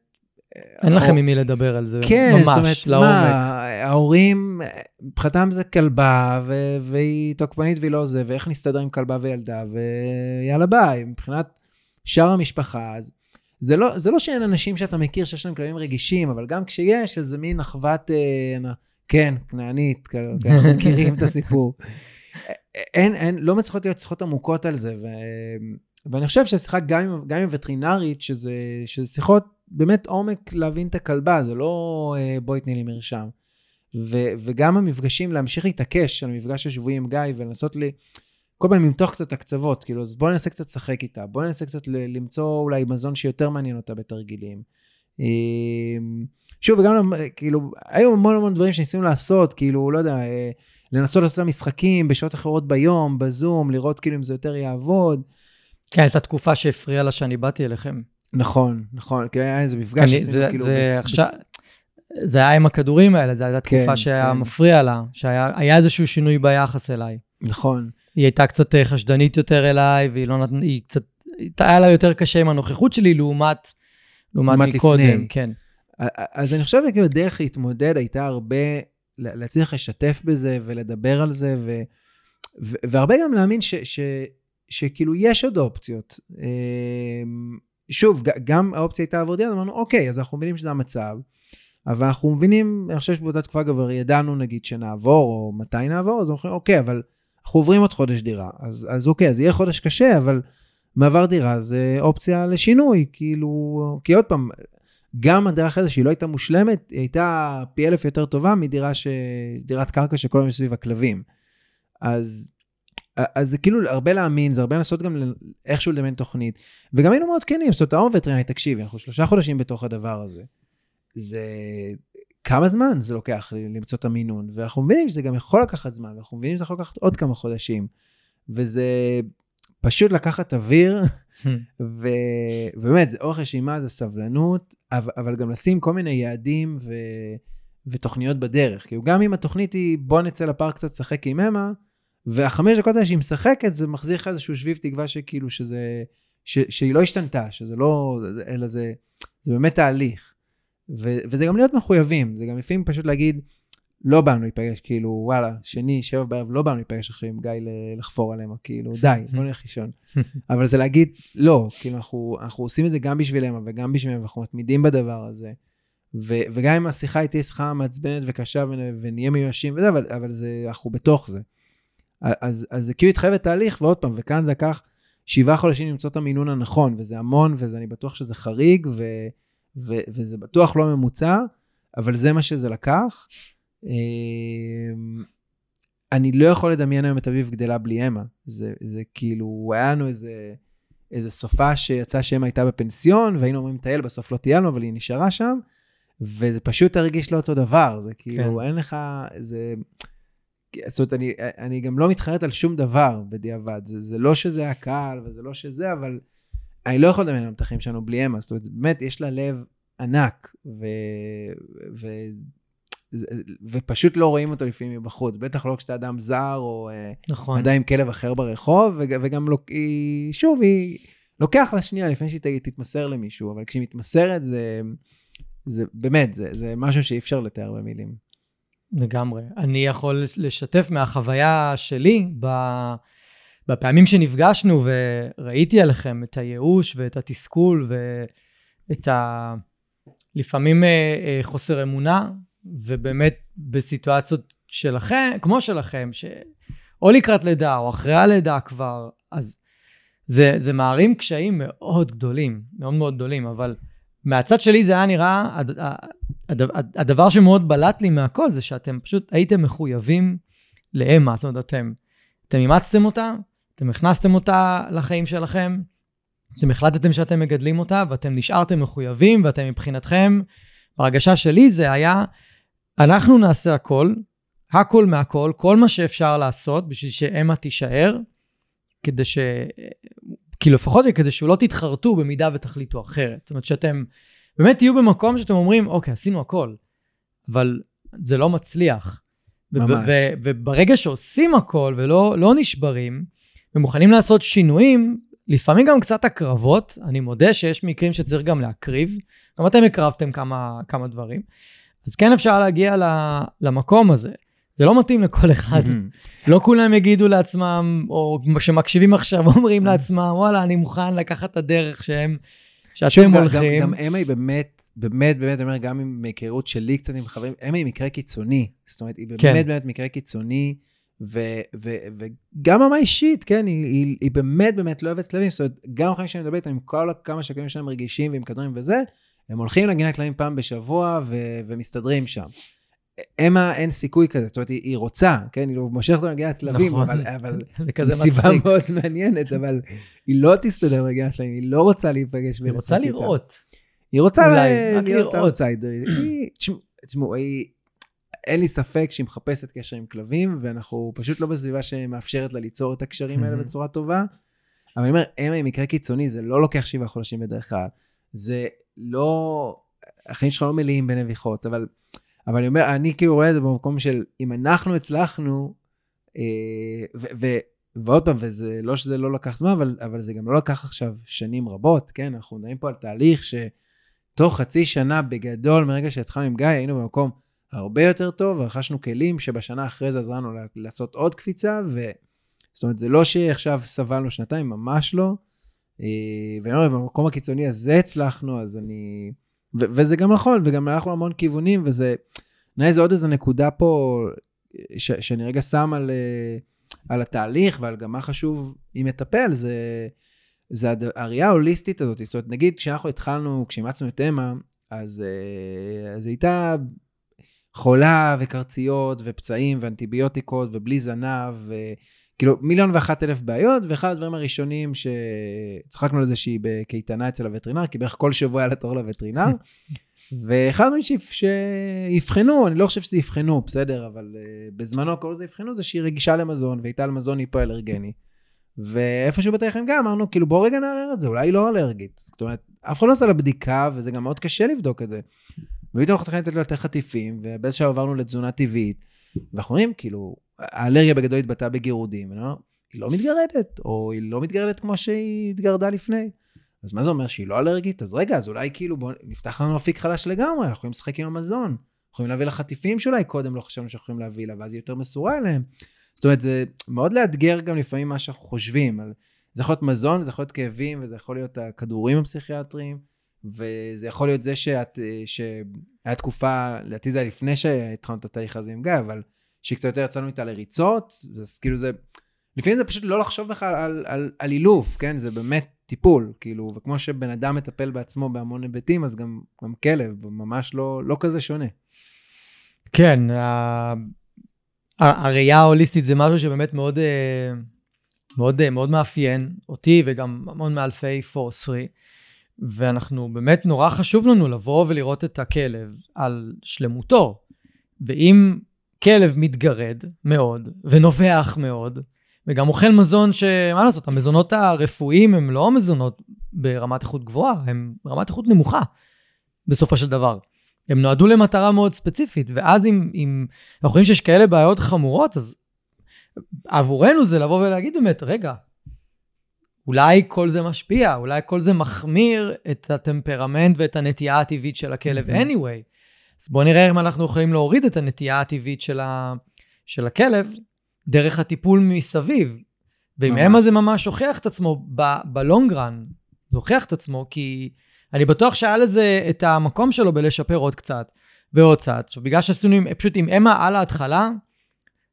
אין לכם עם מי לדבר על זה, כן, ממש, לעומק. כן, זאת אומרת, מה, ההורים, מבחינתם זה כלבה, ו- והיא תוקפנית והיא לא זה, ואיך נסתדר עם כלבה וילדה, ויאללה ביי. מבחינת שאר המשפחה, אז זה לא, זה לא שאין אנשים שאתה מכיר שיש להם כלבים רגישים, אבל גם כשיש איזה מין אחוות, אה, כן, כנענית, אנחנו מכירים את הסיפור. אין, אין, לא מצליחות להיות שיחות עמוקות על זה, ו, ואני חושב שהשיחה גם, גם עם וטרינרית, שזה, שזה שיחות באמת עומק להבין את הכלבה, זה לא אה, בואי תני לי מרשם. ו, וגם המפגשים, להמשיך להתעקש על מפגש השבועי עם גיא ולנסות לי, כל פעם למתוח קצת הקצוות, כאילו, אז בואי ננסה קצת לשחק איתה, בואי ננסה קצת למצוא אולי מזון שיותר מעניין אותה בתרגילים. אמ, שוב, וגם, כאילו, היו המון המון דברים שניסינו לעשות, כאילו, לא יודע, אה, לנסות לעשות משחקים בשעות אחרות ביום, בזום, לראות כאילו אם זה יותר יעבוד. כן, הייתה תקופה שהפריעה לה שאני באתי אליכם. נכון, נכון, כי היה איזה מפגש שעשינו כאילו... זה בס... עכשיו... זה היה עם הכדורים האלה, זו הייתה תקופה כן, שהיה כן. מפריע לה, שהיה איזשהו שינוי ביחס אליי. נכון. היא הייתה קצת אה, חשדנית יותר אליי, והיא לא נתנה, היא קצת, היה לה יותר קשה עם הנוכחות שלי לעומת, לעומת מקודם, לפני. כן. אז אני חושב שכאילו דרך להתמודד הייתה הרבה, להצליח לשתף בזה ולדבר על זה, ו... והרבה גם להאמין ש, ש, שכאילו יש עוד אופציות. שוב, גם האופציה הייתה עבור דיאט, אמרנו, אוקיי, אז אנחנו מבינים שזה המצב, אבל אנחנו מבינים, אני חושב שבאותה תקופה כבר ידענו נגיד שנעבור, או מתי נעבור, אז אנחנו אומרים, אוקיי, אבל אנחנו עוברים עוד חודש דירה. אז, אז אוקיי, אז יהיה חודש קשה, אבל מעבר דירה זה אופציה לשינוי, כאילו, כי עוד פעם, גם אחרי זה שהיא לא הייתה מושלמת, היא הייתה פי אלף יותר טובה מדירה ש... קרקע שכל היום סביב הכלבים. אז, אז זה כאילו הרבה להאמין, זה הרבה לנסות גם איכשהו לדמיין תוכנית. וגם היינו מאוד כנים, זאת אומרת, האום וטרינאי, תקשיבי, אנחנו שלושה חודשים בתוך הדבר הזה. זה... כמה זמן זה לוקח למצוא את המינון, ואנחנו מבינים שזה גם יכול לקחת זמן, ואנחנו מבינים שזה יכול לקחת עוד כמה חודשים. וזה פשוט לקחת אוויר. ובאמת, זה אורך נשימה, זה סבלנות, אבל, גם לשים כל מיני יעדים ו... ותוכניות בדרך. כאילו, גם אם התוכנית היא, בוא נצא לפארק קצת לשחק עם אמה, והחמש דקות האלה שהיא משחקת, זה מחזיר לך איזשהו שביב תקווה שכאילו שזה, ש, שהיא לא השתנתה, שזה לא, אלא זה, זה באמת תהליך. ו, וזה גם להיות מחויבים, זה גם לפעמים פשוט להגיד, לא באנו להיפגש, כאילו, וואלה, שני, שבע בערב, לא באנו להיפגש עכשיו עם גיא לחפור עליהם, כאילו, די, בוא נלך לישון. אבל זה להגיד, לא, כאילו, אנחנו, אנחנו עושים את זה גם בשבילם וגם בשבילם, ואנחנו מתמידים בדבר הזה. ו, וגם אם השיחה איתי שיחה מעצבנת וקשה ונהיה מיואשים וזה, אבל, אבל זה, אנחנו בתוך זה. אז, אז זה כאילו התחייב את תהליך, ועוד פעם, וכאן זה לקח שבעה חודשים למצוא את המינון הנכון, וזה המון, ואני בטוח שזה חריג, ו, ו, וזה בטוח לא ממוצע, אבל זה מה שזה לקח. אמ, אני לא יכול לדמיין היום את אביב גדלה בלי אמה. זה, זה כאילו, היה לנו איזה, איזה סופה שיצא שאמה הייתה בפנסיון, והיינו אומרים לטייל, בסוף לא טיילנו, אבל היא נשארה שם, וזה פשוט הרגיש לא אותו דבר. זה כאילו, כן. אין לך, זה... זאת אומרת, אני, אני גם לא מתחרט על שום דבר בדיעבד. זה, זה לא שזה היה קל, וזה לא שזה, אבל אני לא יכול לדמיין את החיים שלנו בלי אמה. זאת אומרת, באמת, יש לה לב ענק, ו... ו... ופשוט לא רואים אותו לפעמים מבחוץ, בטח לא כשאתה אדם זר, או אה, נכון. אדם עם כלב אחר ברחוב, וגם לא, היא, שוב, היא לוקח לה שנייה לפני שהיא תתמסר למישהו, אבל כשהיא מתמסרת זה, זה באמת, זה, זה משהו שאי אפשר לתאר במילים. לגמרי. אני יכול לשתף מהחוויה שלי, בפעמים שנפגשנו וראיתי עליכם את הייאוש ואת התסכול ואת ה... לפעמים אה, אה, חוסר אמונה, ובאמת בסיטואציות שלכם, כמו שלכם, שאו לקראת לידה או אחרי הלידה כבר, אז זה, זה מערים קשיים מאוד גדולים, מאוד מאוד גדולים, אבל מהצד שלי זה היה נראה, הדבר שמאוד בלט לי מהכל זה שאתם פשוט הייתם מחויבים לאמה, זאת אומרת, אתם, אתם אימצתם אותה, אתם הכנסתם אותה לחיים שלכם, אתם החלטתם שאתם מגדלים אותה ואתם נשארתם מחויבים ואתם מבחינתכם, בהרגשה שלי זה היה אנחנו נעשה הכל, הכל מהכל, כל מה שאפשר לעשות בשביל שאמה תישאר, כדי ש... כי לפחות כדי שהוא לא תתחרטו במידה ותחליטו אחרת. זאת אומרת שאתם באמת תהיו במקום שאתם אומרים, אוקיי, עשינו הכל, אבל זה לא מצליח. ממש. וברגע שעושים הכל ולא לא נשברים, ומוכנים לעשות שינויים, לפעמים גם קצת הקרבות, אני מודה שיש מקרים שצריך גם להקריב, גם אתם הקרבתם כמה, כמה דברים. אז כן אפשר להגיע למקום הזה. זה לא מתאים לכל אחד. לא כולם יגידו לעצמם, או שמקשיבים עכשיו, אומרים לעצמם, וואלה, אני מוכן לקחת את הדרך שהם, שאתם הולכים. גם, גם אמה היא באמת, באמת, באמת, אומר, גם עם היכרות שלי קצת עם חברים, אמה היא מקרה קיצוני. זאת אומרת, היא באמת, כן. באמת מקרה קיצוני. ו- ו- וגם רמה אישית, כן, היא, היא, היא באמת באמת לא אוהבת כלבים, זאת אומרת, גם אחרי שאני מדבר עם כל כמה שהכלבים שלהם רגישים ועם כדורים וזה, הם הולכים לגינת כלבים פעם בשבוע ו- ומסתדרים שם. אמה אין סיכוי כזה, זאת אומרת, היא, היא רוצה, כן, היא לא מושכת אותנו לגינת כלבים, נכון. אבל, אבל זה כזה מצחיק. סיבה מאוד מעניינת, אבל היא לא תסתדר בגינת כלבים, היא לא רוצה להיפגש היא רוצה לראות. היא רוצה להיות אאוטסיידר. תשמעו, אין לי ספק שהיא מחפשת קשר עם כלבים, ואנחנו פשוט לא בסביבה שמאפשרת לה ליצור את הקשרים האלה בצורה טובה. אבל אני אומר, אמה היא מקרה קיצוני, זה לא לוקח שבעה חודשים בדרך כלל. זה לא, החיים שלך לא מלאים בנביחות, אבל, אבל אני אומר, אני כאילו רואה את זה במקום של אם אנחנו הצלחנו, אה, ו, ו, ועוד פעם, וזה לא שזה לא לקח זמן, אבל, אבל זה גם לא לקח עכשיו שנים רבות, כן? אנחנו מדברים פה על תהליך שתוך חצי שנה בגדול, מרגע שהתחלנו עם גיא, היינו במקום הרבה יותר טוב, ורכשנו כלים שבשנה אחרי זה עזרנו לעשות עוד קפיצה, ו... זאת אומרת, זה לא שעכשיו סבלנו שנתיים, ממש לא. אה, ואני אומר, במקום הקיצוני הזה הצלחנו, אז אני... ו- וזה גם נכון, וגם הלכנו המון כיוונים, וזה... נראה זה עוד איזה נקודה פה, ש- שאני רגע שם על, אה, על התהליך ועל גם מה חשוב אם מטפל, זה, זה הד- הראייה ההוליסטית הזאת. זאת אומרת, נגיד כשאנחנו התחלנו, כשאימצנו את אמה, אה, אז היא הייתה חולה וקרציות ופצעים ואנטיביוטיקות ובלי זנב, וכאילו מיליון ואחת אלף בעיות, ואחד הדברים הראשונים שצחקנו על זה שהיא בקייטנה אצל הווטרינר, כי בערך כל שבוע היה לה תור לווטרינר, ואחד הדברים שיבחנו, אני לא חושב שזה יבחנו, בסדר, אבל uh, בזמנו כל זה יבחנו זה שהיא רגישה למזון, והייתה על מזון היפואלרגני. ואיפשהו בתיכם גם אמרנו, כאילו בוא רגע נערער את זה, אולי היא לא אלרגית. זאת אומרת, אף אחד לא עושה לה בדיקה, וזה גם מאוד קשה לבדוק את זה. ופתאום אנחנו התחלנו לתת לו יותר חטיפים, ובאיזה שעה עברנו לתזונה טבעית, ואנחנו רואים, כאילו, האלרגיה בגדול התבטאה בגירודים, אומר, היא לא מתגרדת, או היא לא מתגרדת כמו שהיא התגרדה לפני. אז מה זה אומר, שהיא לא אלרגית? אז רגע, אז אולי כאילו בואו נפתח לנו אפיק חדש לגמרי, אנחנו יכולים לשחק עם המזון, יכולים להביא לה חטיפים שאולי קודם לא חשבנו שאנחנו יכולים להביא לה, ואז היא יותר מסורה אליהם. זאת אומרת, זה מאוד לאתגר גם לפעמים מה שאנחנו חושבים. על... זה יכול להיות מזון, זה יכול להיות כאבים, וזה יכול להיות הכדורים הפסיכיאטריים, וזה יכול להיות זה שאת, שהיה תקופה, לדעתי זה היה לפני שהתחלנו את התהליך הזה עם גיא, אבל שקצת יותר יצאנו איתה לריצות, אז כאילו זה, לפעמים זה פשוט לא לחשוב בכלל על, על, על אילוף, כן? זה באמת טיפול, כאילו, וכמו שבן אדם מטפל בעצמו בהמון היבטים, אז גם, גם כלב, ממש לא, לא כזה שונה. כן, הראייה ההוליסטית זה משהו שבאמת מאוד, אה, מאוד, אה, מאוד מאפיין אותי וגם המון מאלפי פורס פרי. ואנחנו באמת נורא חשוב לנו לבוא ולראות את הכלב על שלמותו. ואם כלב מתגרד מאוד ונובח מאוד, וגם אוכל מזון שמה לעשות, המזונות הרפואיים הם לא מזונות ברמת איכות גבוהה, הם ברמת איכות נמוכה בסופו של דבר. הם נועדו למטרה מאוד ספציפית, ואז אם, אם אנחנו רואים שיש כאלה בעיות חמורות, אז עבורנו זה לבוא ולהגיד באמת, רגע, אולי כל זה משפיע, אולי כל זה מחמיר את הטמפרמנט ואת הנטייה הטבעית של הכלב anyway. אז בואו נראה אם אנחנו יכולים להוריד את הנטייה הטבעית של, ה, של הכלב דרך הטיפול מסביב. ועם אמה זה ממש הוכיח את עצמו בלונגרן, זה הוכיח את עצמו כי אני בטוח שהיה לזה את המקום שלו בלשפר עוד קצת ועוד קצת. עכשיו, בגלל שעשינו פשוט עם אמה על ההתחלה,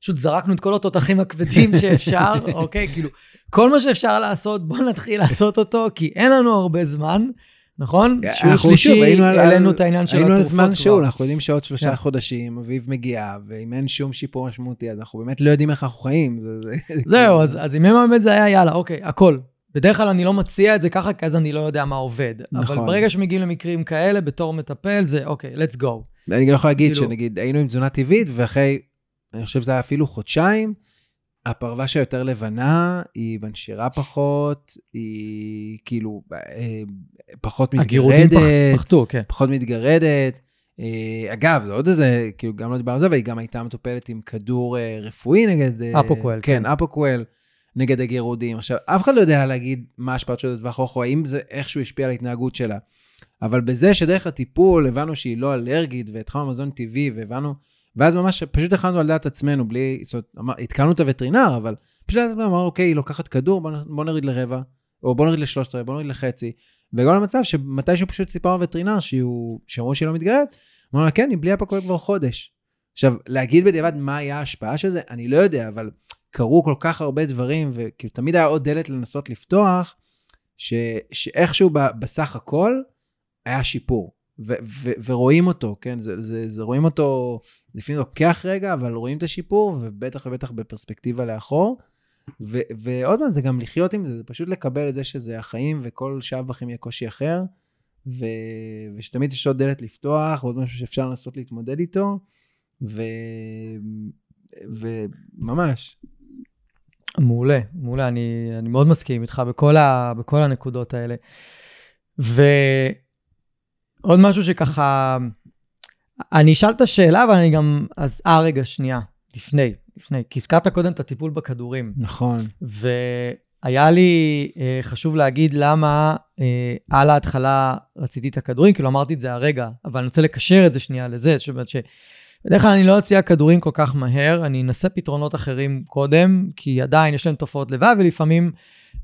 פשוט זרקנו את כל התותחים הכבדים שאפשר, אוקיי? כאילו, כל מה שאפשר לעשות, בואו נתחיל לעשות אותו, כי אין לנו הרבה זמן. נכון? שיעור שלישי, העלינו את העניין של התרופות כבר. היינו על זמן שאול, אנחנו יודעים שעוד שלושה כן. חודשים, אביב מגיע, ואם אין שום שיפור משמעותי, אז אנחנו באמת לא יודעים איך אנחנו חיים. זהו, אז אם הם באמת זה היה, יאללה, אוקיי, הכל. בדרך כלל אני לא מציע את זה ככה, כי אז אני לא יודע מה עובד. נכון. אבל ברגע שמגיעים למקרים כאלה, בתור מטפל, זה אוקיי, let's go. אני גם יכול להגיד כאילו- שנגיד, היינו עם תזונה טבעית, ואחרי, אני חושב שזה היה אפילו חודשיים, הפרווה שיותר לבנה, היא מנשירה פחות, היא כאילו אה, פחות מתגרדת. הגירודים פחתו, כן. פחות מתגרדת. אה, אגב, זה עוד איזה, כאילו, גם לא דיברנו על זה, אבל היא גם הייתה מטופלת עם כדור אה, רפואי נגד... אפוקוול. כן, כן. אפוקוול. נגד הגירודים. עכשיו, אף אחד לא יודע להגיד מה ההשפעות של לטווח ארוך, או האם זה איכשהו השפיע על ההתנהגות שלה. אבל בזה שדרך הטיפול הבנו שהיא לא אלרגית, והתחלנו מזון טבעי, והבנו, ואז ממש פשוט החלטנו על דעת עצמנו, בלי, זאת אומרת, התקלנו את הווטרינר, אבל פשוט על דעת עצמנו, אמרנו, אוקיי, היא לוקחת כדור, בוא, נוריד לרבע, או בוא נוריד לשלושת רבע, בוא נוריד לחצי. והגענו למצב שמתישהו פשוט סיפר הווטרינר שאמרו שהיא לא מתגרדת, אמרנו לה, כן, היא בלי הפקול כבר חודש. עכשיו, להגיד בדיעבד מה היה ההשפעה של זה, אני לא יודע, אבל קרו כל כך הרבה דברים, וכאילו תמיד היה עוד דלת לנסות לפתוח, ש, שאיכשהו ב, בסך הכל היה שיפור, ו, ו, ורואים אותו, כן? זה, זה, זה רואים אותו, לפעמים לוקח רגע, אבל רואים את השיפור, ובטח ובטח בפרספקטיבה לאחור. ו, ועוד פעם, זה גם לחיות עם זה, זה פשוט לקבל את זה שזה החיים, וכל שעה בכם יהיה קושי אחר, ו, ושתמיד יש עוד דלת לפתוח, עוד משהו שאפשר לנסות להתמודד איתו, ו, וממש, מעולה, מעולה, אני, אני מאוד מסכים איתך בכל, ה, בכל הנקודות האלה. ועוד משהו שככה, אני אשאל את השאלה, אבל אני גם, אז, אה, רגע, שנייה, לפני, לפני, כי הזכרת קודם את הטיפול בכדורים. נכון. והיה לי אה, חשוב להגיד למה אה, על ההתחלה רציתי את הכדורים, כאילו אמרתי את זה הרגע, אבל אני רוצה לקשר את זה שנייה לזה, זאת אומרת ש... בדרך כלל אני לא אציע כדורים כל כך מהר, אני אנסה פתרונות אחרים קודם, כי עדיין יש להם תופעות לוואי, ולפעמים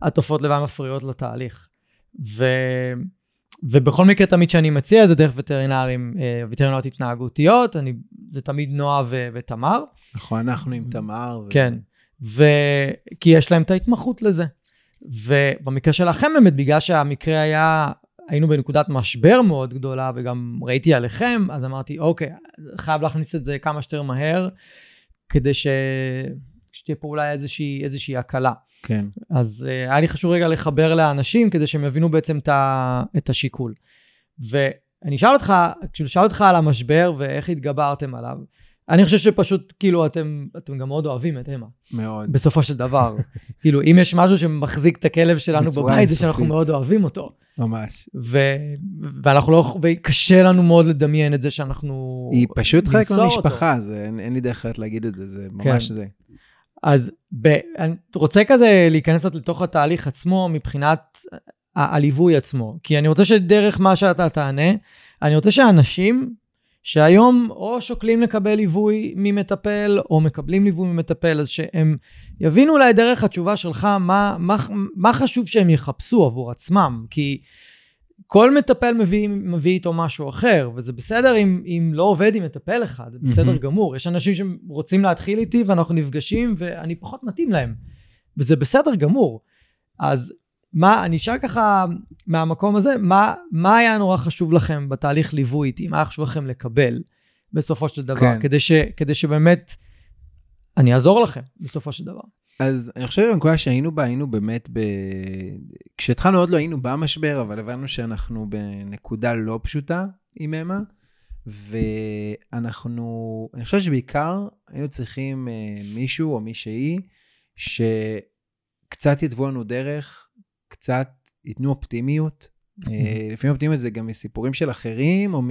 התופעות לוואי מפריעות לתהליך. ו... ובכל מקרה, תמיד כשאני מציע זה דרך וטרינרים, אה, וטרינריות התנהגותיות, אני, זה תמיד נועה ו... ותמר. נכון, אנחנו עם תמר. ו... כן, ו... כי יש להם את ההתמחות לזה. ובמקרה שלכם באמת, בגלל שהמקרה היה, היינו בנקודת משבר מאוד גדולה, וגם ראיתי עליכם, אז אמרתי, אוקיי, חייב להכניס את זה כמה שיותר מהר, כדי ש... שתהיה פה אולי איזושהי, איזושהי הקלה. כן. אז uh, היה לי חשוב רגע לחבר לאנשים, כדי שהם יבינו בעצם את, ה... את השיקול. ואני אשאל אותך, כשאני אשאל אותך על המשבר ואיך התגברתם עליו, אני חושב שפשוט, כאילו, אתם, אתם גם מאוד אוהבים את אמה. מאוד. בסופו של דבר. כאילו, אם יש משהו שמחזיק את הכלב שלנו בבית, זה שאנחנו. מאוד אוהבים אותו. ממש. ו... ואנחנו לא... וקשה לנו מאוד לדמיין את זה שאנחנו... היא פשוט חלק. מהמשפחה, זה, אין, אין לי דרך אחרת להגיד את זה, זה כן. ממש זה. אז ב... אני רוצה כזה להיכנס לתוך התהליך עצמו מבחינת הליווי עצמו. כי אני רוצה שדרך מה שאתה תענה, אני רוצה שאנשים שהיום או שוקלים לקבל ליווי ממטפל, או מקבלים ליווי ממטפל, אז שהם יבינו אולי דרך התשובה שלך מה, מה, מה חשוב שהם יחפשו עבור עצמם. כי כל מטפל מביא, מביא איתו משהו אחר, וזה בסדר אם, אם לא עובד עם מטפל אחד, זה בסדר מהמם. גמור. יש אנשים שרוצים להתחיל איתי ואנחנו נפגשים ואני פחות מתאים להם, וזה בסדר גמור. אז מה, אני אשאל ככה מהמקום הזה, מה, מה היה נורא חשוב לכם בתהליך ליווי איתי? מה היה חשוב לכם לקבל בסופו של דבר? כן. כדי, ש, כדי שבאמת אני אעזור לכם בסופו של דבר. אז אני חושב שבנקודה שהיינו בה, היינו באמת ב... כשהתחלנו עוד לא היינו במשבר, אבל הבנו שאנחנו בנקודה לא פשוטה עם אמה, ואנחנו, אני חושב שבעיקר היינו צריכים אה, מישהו או מישהי שקצת יתוו לנו דרך, קצת ייתנו אופטימיות. אה, לפעמים אופטימיות זה גם מסיפורים של אחרים, או מ...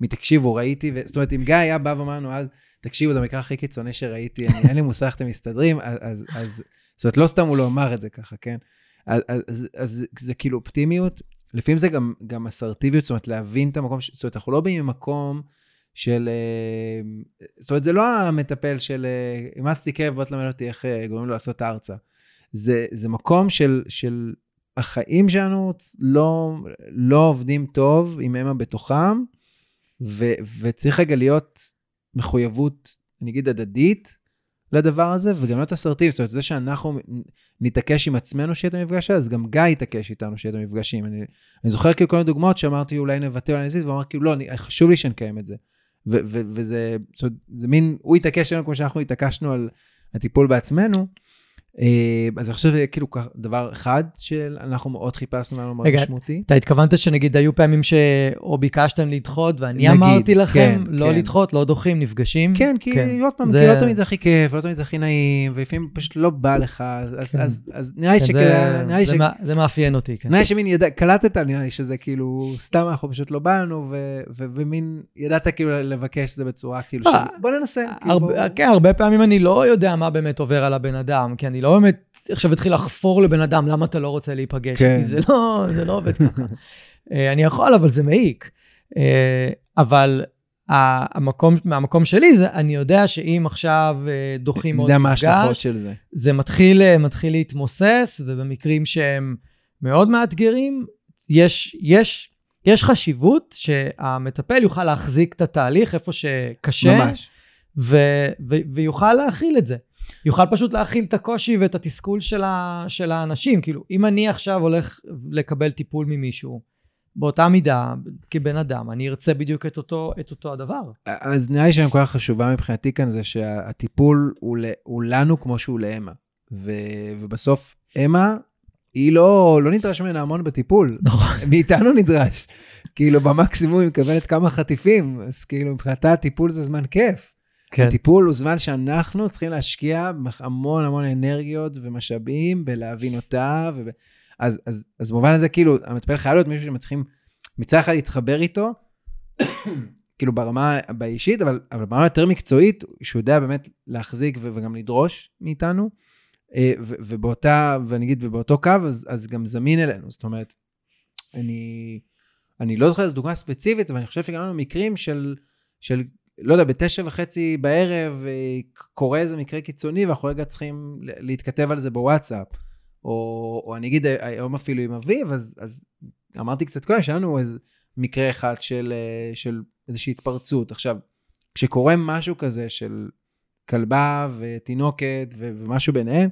מתקשיבו, ראיתי, ו... זאת אומרת, אם גיא היה בא ואמר לנו אז, תקשיבו, זה המקרה הכי קיצוני שראיתי, אני, אין לי מושג איך אתם מסתדרים, אז, אז, אז, זאת אומרת, לא סתם הוא לא אמר את זה ככה, כן? אז, אז, אז, אז זה כאילו אופטימיות, לפעמים זה גם, גם אסרטיביות, זאת אומרת, להבין את המקום, זאת אומרת, אנחנו לא באים ממקום של, אה, זאת אומרת, זה לא המטפל של, אה, אימצתי כאב, בוא תלמד אותי איך אה, גורמים לו לעשות ארצה. זה, זה מקום של, של החיים שלנו לא, לא עובדים טוב עם אמה בתוכם, ו, וצריך רגע להיות מחויבות, אני אגיד, הדדית לדבר הזה, וגם להיות אסרטיבי. זאת אומרת, זה שאנחנו נתעקש עם עצמנו שיהיה את המפגש הזה, אז גם גיא יתעקש איתנו שיהיה את המפגשים. אני, אני זוכר כאילו כל מיני דוגמאות שאמרתי, אולי נבטא, אולי נזיז, והוא אמר כאילו, לא, אני, חשוב לי שנקיים את זה. ו, ו, וזה, זאת אומרת, זה מין, הוא התעקש עלינו כמו שאנחנו התעקשנו על הטיפול בעצמנו. אה, אז אני חושב שזה כאילו דבר אחד שאנחנו מאוד חיפשנו, לנו מאוד משמעותי. אתה התכוונת שנגיד היו פעמים שאו ביקשתם לדחות, ואני אמרתי לכם, כן, לא כן. לדחות, לא דוחים, נפגשים? כן, כי כן. עוד פעם, כי לא תמיד זה הכי כיף, לא תמיד זה הכי נעים, ולפעמים פשוט לא בא לך, אז- כן. נראה לי כן, שכאילו, זה- ש- מאפיין אותי, כן. נראה לי שמין ידע, קלטת, נראה לי שזה כאילו, סתם אנחנו פשוט לא באנו, ומין ידעת כאילו לבקש את זה בצורה כאילו, של- בוא ננסה. כאילו, כן, הרבה פעמים אני לא יודע מה באמת עובר על הבן אדם, כי אני לא באמת עכשיו אתחיל לחפור לבן אדם, למה אתה לא רוצה להיפגש כן. זה לא, זה לא עובד ככה. אה, אני יכול, אבל זה מעיק. אה, אבל המקום, מהמקום שלי, זה, אני יודע שאם עכשיו אה, דוחים עוד מה מפגש, ההשלכות של זה. זה מתחיל, מתחיל להתמוסס, ובמקרים שהם מאוד מאתגרים, יש, יש, יש חשיבות שהמטפל יוכל להחזיק את התהליך איפה שקשה, ממש. ו, ו, ויוכל להכיל את זה. יוכל פשוט להכיל את הקושי ואת התסכול של, ה, של האנשים. כאילו, אם אני עכשיו הולך לקבל טיפול ממישהו, באותה מידה, כבן אדם, אני ארצה בדיוק את אותו, את אותו הדבר. אז נראה לי שהנקודה החשובה מבחינתי כאן זה שהטיפול הוא, ל- הוא לנו כמו שהוא לאמה. ו- ובסוף, אמה, היא לא, לא נדרש ממנה המון בטיפול. נכון. מאיתנו נדרש. כאילו, במקסימום היא מקבלת כמה חטיפים, אז כאילו, מבחינתה הטיפול זה זמן כיף. כן. הטיפול הוא זמן שאנחנו צריכים להשקיע המון המון אנרגיות ומשאבים בלהבין אותה. וב... אז, אז, אז במובן הזה, כאילו, המטפל חייב להיות מישהו שמצליחים מצד אחד להתחבר איתו, כאילו ברמה באישית, אבל, אבל ברמה יותר מקצועית, שהוא יודע באמת להחזיק ו- וגם לדרוש מאיתנו. אה, ו- ובאותה, ואני אגיד, ובאותו קו, אז, אז גם זמין אלינו. זאת אומרת, אני, אני לא זוכר איזו דוגמה ספציפית, אבל אני חושב שגם לנו מקרים של, של לא יודע, בתשע וחצי בערב אה, קורה איזה מקרה קיצוני, ואנחנו רגע צריכים להתכתב על זה בוואטסאפ. או, או אני אגיד היום אפילו עם אביב, אז, אז אמרתי קצת קודם, שהיה לנו איזה מקרה אחד של, אה, של איזושהי התפרצות. עכשיו, כשקורה משהו כזה של כלבה ותינוקת ו- ומשהו ביניהם,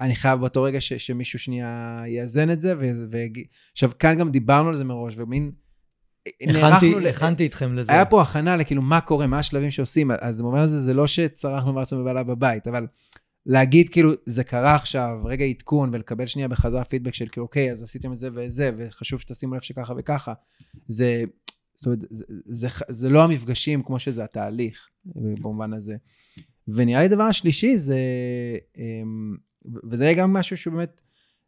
אני חייב באותו רגע ש- שמישהו שנייה יאזן את זה. ו- ו- עכשיו, כאן גם דיברנו על זה מראש, ומין... הכנתי, הכנתי איתכם לזה. היה פה הכנה לכאילו מה קורה, מה השלבים שעושים, אז במובן הזה זה לא שצרחנו וארצנו בבעלה בבית, אבל להגיד כאילו, זה קרה עכשיו, רגע עדכון, ולקבל שנייה בחזרה פידבק של כאילו, אוקיי, אז עשיתם את זה וזה, וחשוב שתשימו לב שככה וככה, זה, זאת אומרת, זה, זה, זה, זה לא המפגשים כמו שזה התהליך, במובן הזה. ונראה לי דבר השלישי זה, אמ, וזה גם משהו שהוא באמת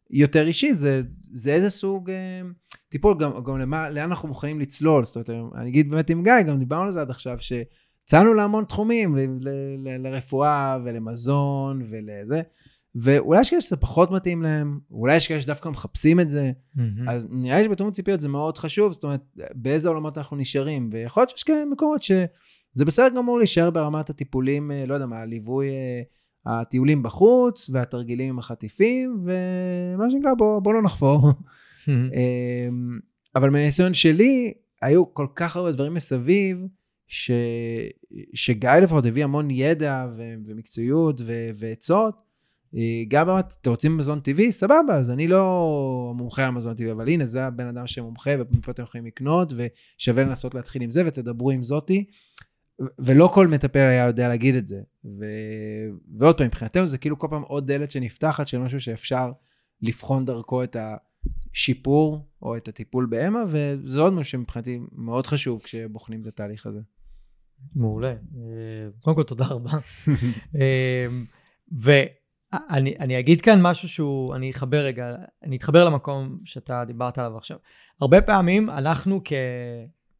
יותר אישי, זה, זה איזה סוג אמ, טיפול, גם, גם למה, לאן אנחנו מוכנים לצלול. זאת אומרת, אני אגיד באמת עם גיא, גם דיברנו על זה עד עכשיו, שיצאנו להמון תחומים, ל, ל, ל, לרפואה ולמזון ולזה, ואולי יש כאלה שזה פחות מתאים להם, אולי יש כאלה שדווקא מחפשים את זה, mm-hmm. אז נראה לי שבתאום ציפיות זה מאוד חשוב, זאת אומרת, באיזה עולמות אנחנו נשארים, ויכול להיות שיש כאלה מקומות ש... זה בסדר גמור להישאר ברמת הטיפולים, אה, לא יודע מה, הליווי, אה, הטיולים בחוץ, והתרגילים עם החטיפים, ומה שנקרא, בוא, בוא לא נחפור. אמ, אבל מהניסיון שלי, היו כל כך הרבה דברים מסביב, ש... שגיא לפחות הביא המון ידע ו... ומקצועיות ו... ועצות. אה, גם באמת, אתם רוצים מזון טבעי? סבבה, אז אני לא מומחה על מזון טבעי, אבל הנה, זה הבן אדם שמומחה, ומפה אתם יכולים לקנות, ושווה לנסות להתחיל עם זה, ותדברו עם זאתי. ולא כל מטפל היה יודע להגיד את זה. ו... ועוד פעם, מבחינתנו זה כאילו כל פעם עוד דלת שנפתחת של משהו שאפשר לבחון דרכו את השיפור או את הטיפול באמה, וזה עוד משהו שמבחינתי מאוד חשוב כשבוחנים את התהליך הזה. מעולה. אה, קודם כל, תודה רבה. אה, ואני אגיד כאן משהו שהוא, אני אחבר רגע, אני אתחבר למקום שאתה דיברת עליו עכשיו. הרבה פעמים אנחנו כ,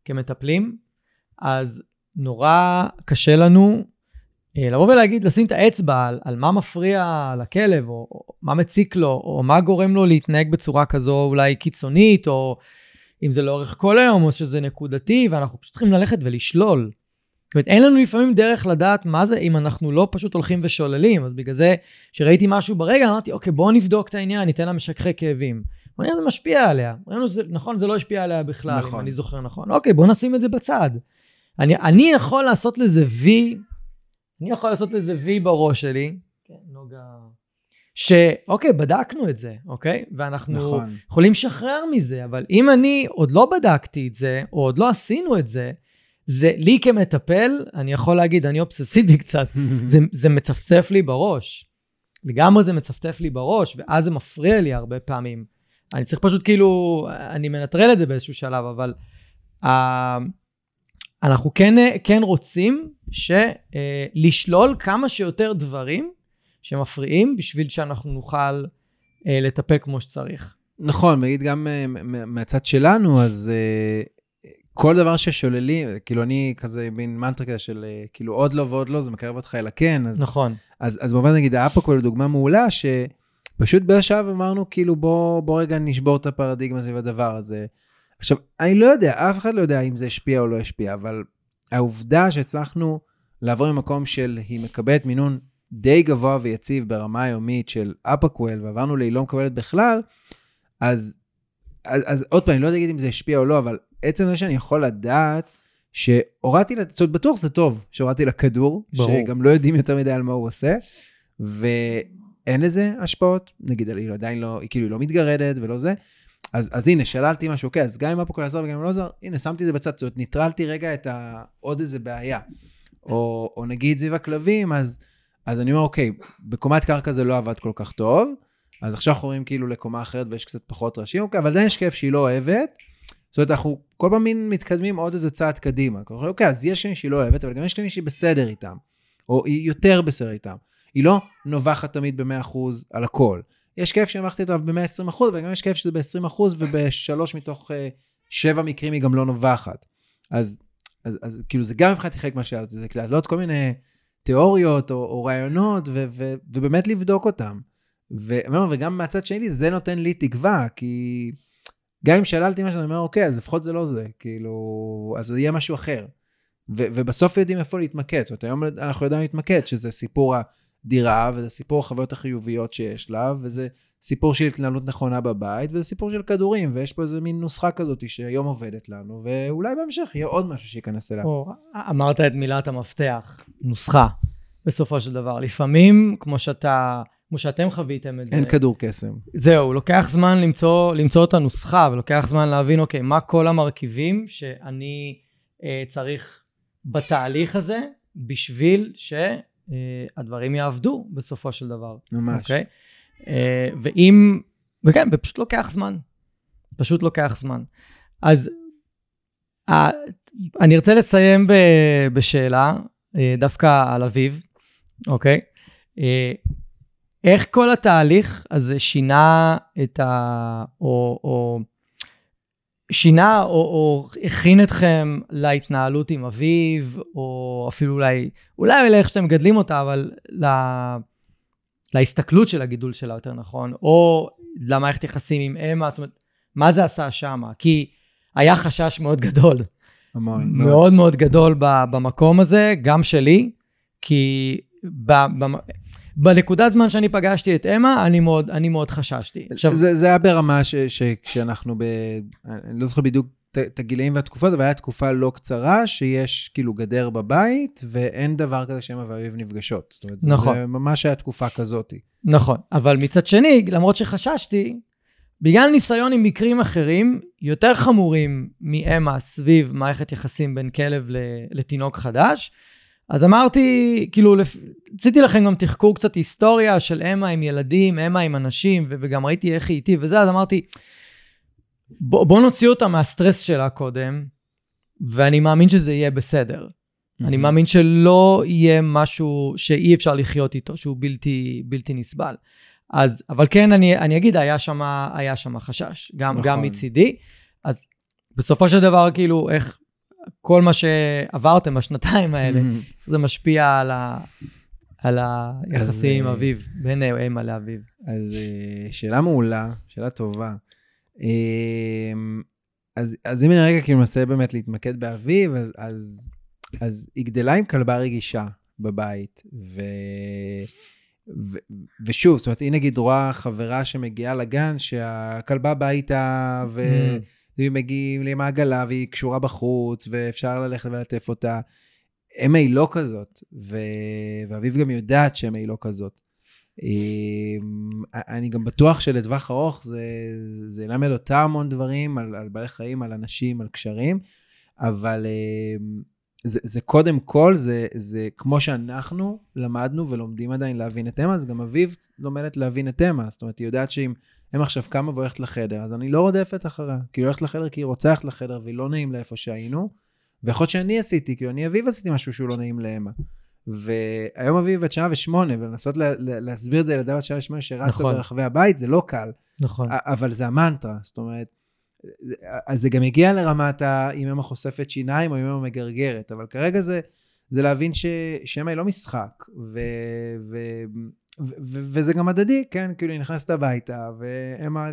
כמטפלים, אז נורא קשה לנו לבוא ולהגיד, לשים את האצבע על, על מה מפריע לכלב, או, או מה מציק לו, או מה גורם לו להתנהג בצורה כזו אולי קיצונית, או אם זה לאורך כל היום, או שזה נקודתי, ואנחנו פשוט צריכים ללכת ולשלול. זאת אומרת, אין לנו לפעמים דרך לדעת מה זה אם אנחנו לא פשוט הולכים ושוללים. אז בגלל זה, כשראיתי משהו ברגע, אמרתי, אוקיי, בואו נבדוק את העניין, ניתן לה משככי כאבים. בוא נראה, זה משפיע עליה. נכון, זה לא השפיע עליה בכלל, נכון. אם אני זוכר נכון. אוקיי, בואו נשים את זה בצד. אני, אני יכול לעשות לזה וי, אני יכול לעשות לזה וי בראש שלי. כן, נוגה. שאוקיי, בדקנו את זה, אוקיי? ואנחנו נכון. יכולים לשחרר מזה, אבל אם אני עוד לא בדקתי את זה, או עוד לא עשינו את זה, זה לי כמטפל, אני יכול להגיד, אני אובססיבי קצת, זה, זה מצפצף לי בראש. לגמרי זה מצפצף לי בראש, ואז זה מפריע לי הרבה פעמים. אני צריך פשוט כאילו, אני מנטרל את זה באיזשהו שלב, אבל uh, אנחנו כן, כן רוצים אה, לשלול כמה שיותר דברים שמפריעים בשביל שאנחנו נוכל אה, לטפל כמו שצריך. נכון, נגיד גם אה, מהצד שלנו, אז כל דבר ששוללים, כאילו אני כזה מין מנטרה כזה של כאילו עוד לא ועוד לא, זה מקרב אותך אל הכן. אז, נכון. אז, אז במובן נגיד, היה פה כל דוגמה מעולה, שפשוט באיזשהו אמרנו, כאילו בוא, בוא רגע נשבור את הפרדיגמה סביב הדבר הזה. עכשיו, אני לא יודע, אף אחד לא יודע אם זה השפיע או לא השפיע, אבל העובדה שהצלחנו לעבור ממקום של היא מקבלת מינון די גבוה ויציב ברמה היומית של אפקוול, ועברנו להיא לא מקבלת בכלל, אז, אז, אז עוד פעם, אני לא יודע אם זה השפיע או לא, אבל עצם זה שאני יכול לדעת שהורדתי לה, זאת אומרת, בטוח זה טוב שהורדתי לה כדור, ברור. שגם לא יודעים יותר מדי על מה הוא עושה, ואין לזה השפעות, נגיד, היא עדיין לא, היא כאילו לא מתגרדת ולא זה, אז, אז הנה, שללתי משהו, אוקיי, אז גם אם אפוקול עזר וגם אם לא עזר, הנה, שמתי את זה בצד, זאת אומרת, ניטרלתי רגע את ה... עוד איזה בעיה. או, או נגיד סביב הכלבים, אז, אז אני אומר, אוקיי, בקומת קרקע זה לא עבד כל כך טוב, אז עכשיו אנחנו רואים כאילו לקומה אחרת ויש קצת פחות ראשים, אוקיי, אבל עדיין יש כיף שהיא לא אוהבת. זאת אומרת, אנחנו כל פעם מתקדמים עוד איזה צעד קדימה. אוקיי, אז יש לי שהיא לא אוהבת, אבל גם יש לי שהיא בסדר איתם, או היא יותר בסדר איתם. היא לא נובחת תמיד ב-100% על הכל. יש כיף שהרווחתי אותה ב-120%, וגם יש כיף שזה ב-20%, ובשלוש מתוך uh, שבע מקרים היא גם לא נובחת. אז, אז, אז כאילו זה גם מבחינתי חלק מהשאלות, זה להעלות כל מיני תיאוריות או, או רעיונות, ו, ו, ובאמת לבדוק אותם. ו, וגם מהצד שלי, זה נותן לי תקווה, כי גם אם שללתי משהו, אני אומר, אוקיי, אז לפחות זה לא זה, כאילו, אז זה יהיה משהו אחר. ו- ובסוף יודעים איפה להתמקד. זאת אומרת, היום אנחנו יודעים להתמקד, שזה סיפור הדירה, וזה סיפור החוויות החיוביות שיש לה, וזה סיפור של התנהלות נכונה בבית, וזה סיפור של כדורים, ויש פה איזה מין נוסחה כזאת שהיום עובדת לנו, ואולי בהמשך יהיה עוד משהו שייכנס אליה. או, אמרת את מילת המפתח, נוסחה, בסופו של דבר. לפעמים, כמו שאתה... כמו שאתם חוויתם את זה. אין כדור קסם. זהו, לוקח זמן למצוא, למצוא את הנוסחה, ולוקח זמן להבין, אוקיי, מה כל המרכיבים שאני אה, צריך בתהליך הזה, בשביל שהדברים אה, יעבדו בסופו של דבר. ממש. אוקיי? אה, ואם, וכן, ופשוט לוקח זמן. פשוט לוקח זמן. אז אני ארצה לסיים בשאלה, אה, דווקא על אביב, אוקיי? איך כל התהליך הזה שינה את ה... או, או שינה או, או הכין אתכם להתנהלות עם אביו, או אפילו אולי, אולי לאיך שאתם מגדלים אותה, אבל לה, להסתכלות של הגידול שלה יותר נכון, או למערכת יחסים עם אמה, זאת אומרת, מה זה עשה שם? כי היה חשש מאוד גדול. המון. מאוד מאוד גדול במקום הזה, גם שלי, כי ב, ב, בנקודת זמן שאני פגשתי את אמה, אני מאוד, אני מאוד חששתי. עכשיו, זה, זה היה ברמה שכשאנחנו ב... אני לא זוכר בדיוק את הגילאים והתקופות, אבל הייתה תקופה לא קצרה, שיש כאילו גדר בבית, ואין דבר כזה שאמא ואביב נפגשות. זאת אומרת, נכון. זה ממש היה תקופה כזאת. נכון, אבל מצד שני, למרות שחששתי, בגלל ניסיון עם מקרים אחרים, יותר חמורים מאמה סביב מערכת יחסים בין כלב לתינוק חדש, אז אמרתי, כאילו, עשיתי לכם גם תחקור קצת היסטוריה של אמה עם ילדים, אמה עם אנשים, וגם ראיתי איך היא איתי וזה, אז אמרתי, בוא, בוא נוציא אותה מהסטרס שלה קודם, ואני מאמין שזה יהיה בסדר. Mm-hmm. אני מאמין שלא יהיה משהו שאי אפשר לחיות איתו, שהוא בלתי, בלתי נסבל. אז, אבל כן, אני, אני אגיד, היה שם היה שם חשש, גם, נכון. גם מצידי. אז בסופו של דבר, כאילו, איך כל מה שעברתם בשנתיים האלה. זה משפיע על, ה, על היחסים עם אה, אביו, בין אימא לאביו. אז אה, שאלה מעולה, שאלה טובה. אמ, אז, אז אם אני רגע כאילו מנסה באמת להתמקד באביב, אז, אז, אז היא גדלה עם כלבה רגישה בבית, ו... ו, ושוב, זאת אומרת, היא נגיד רואה חברה שמגיעה לגן, שהכלבה באה איתה, והיא מגיעים למעגלה, והיא קשורה בחוץ, ואפשר ללכת ולטף אותה. אמה היא לא כזאת, ו... ואביב גם יודעת שאמה היא לא כזאת. אמ, אני גם בטוח שלטווח ארוך זה, זה ילמד אותה המון דברים על, על בעלי חיים, על אנשים, על קשרים, אבל אמ, זה, זה קודם כל, זה, זה כמו שאנחנו למדנו ולומדים עדיין להבין את אמה, אז גם אביב לומדת להבין את אמה. זאת אומרת, היא יודעת שאם אמה עכשיו קמה והולכת לחדר, אז אני לא רודפת אחריה. כי היא הולכת לחדר כי היא רוצה ללכת לחדר והיא לא נעים לאיפה שהיינו. ויכול להיות שאני עשיתי, כאילו אני אביב עשיתי משהו שהוא לא נעים לאמה. והיום אביב בת שנה ושמונה, ולנסות לה, להסביר את זה לילדה בת שנה ושמונה שרצה נכון. ברחבי הבית, זה לא קל. נכון. אבל זה המנטרה, זאת אומרת, אז זה גם הגיע לרמת אם אמא חושפת שיניים או אם אמא מגרגרת, אבל כרגע זה, זה להבין ש, שאמא היא לא משחק, ו, ו, וזה גם הדדי, כן? כאילו היא נכנסת הביתה, ואמא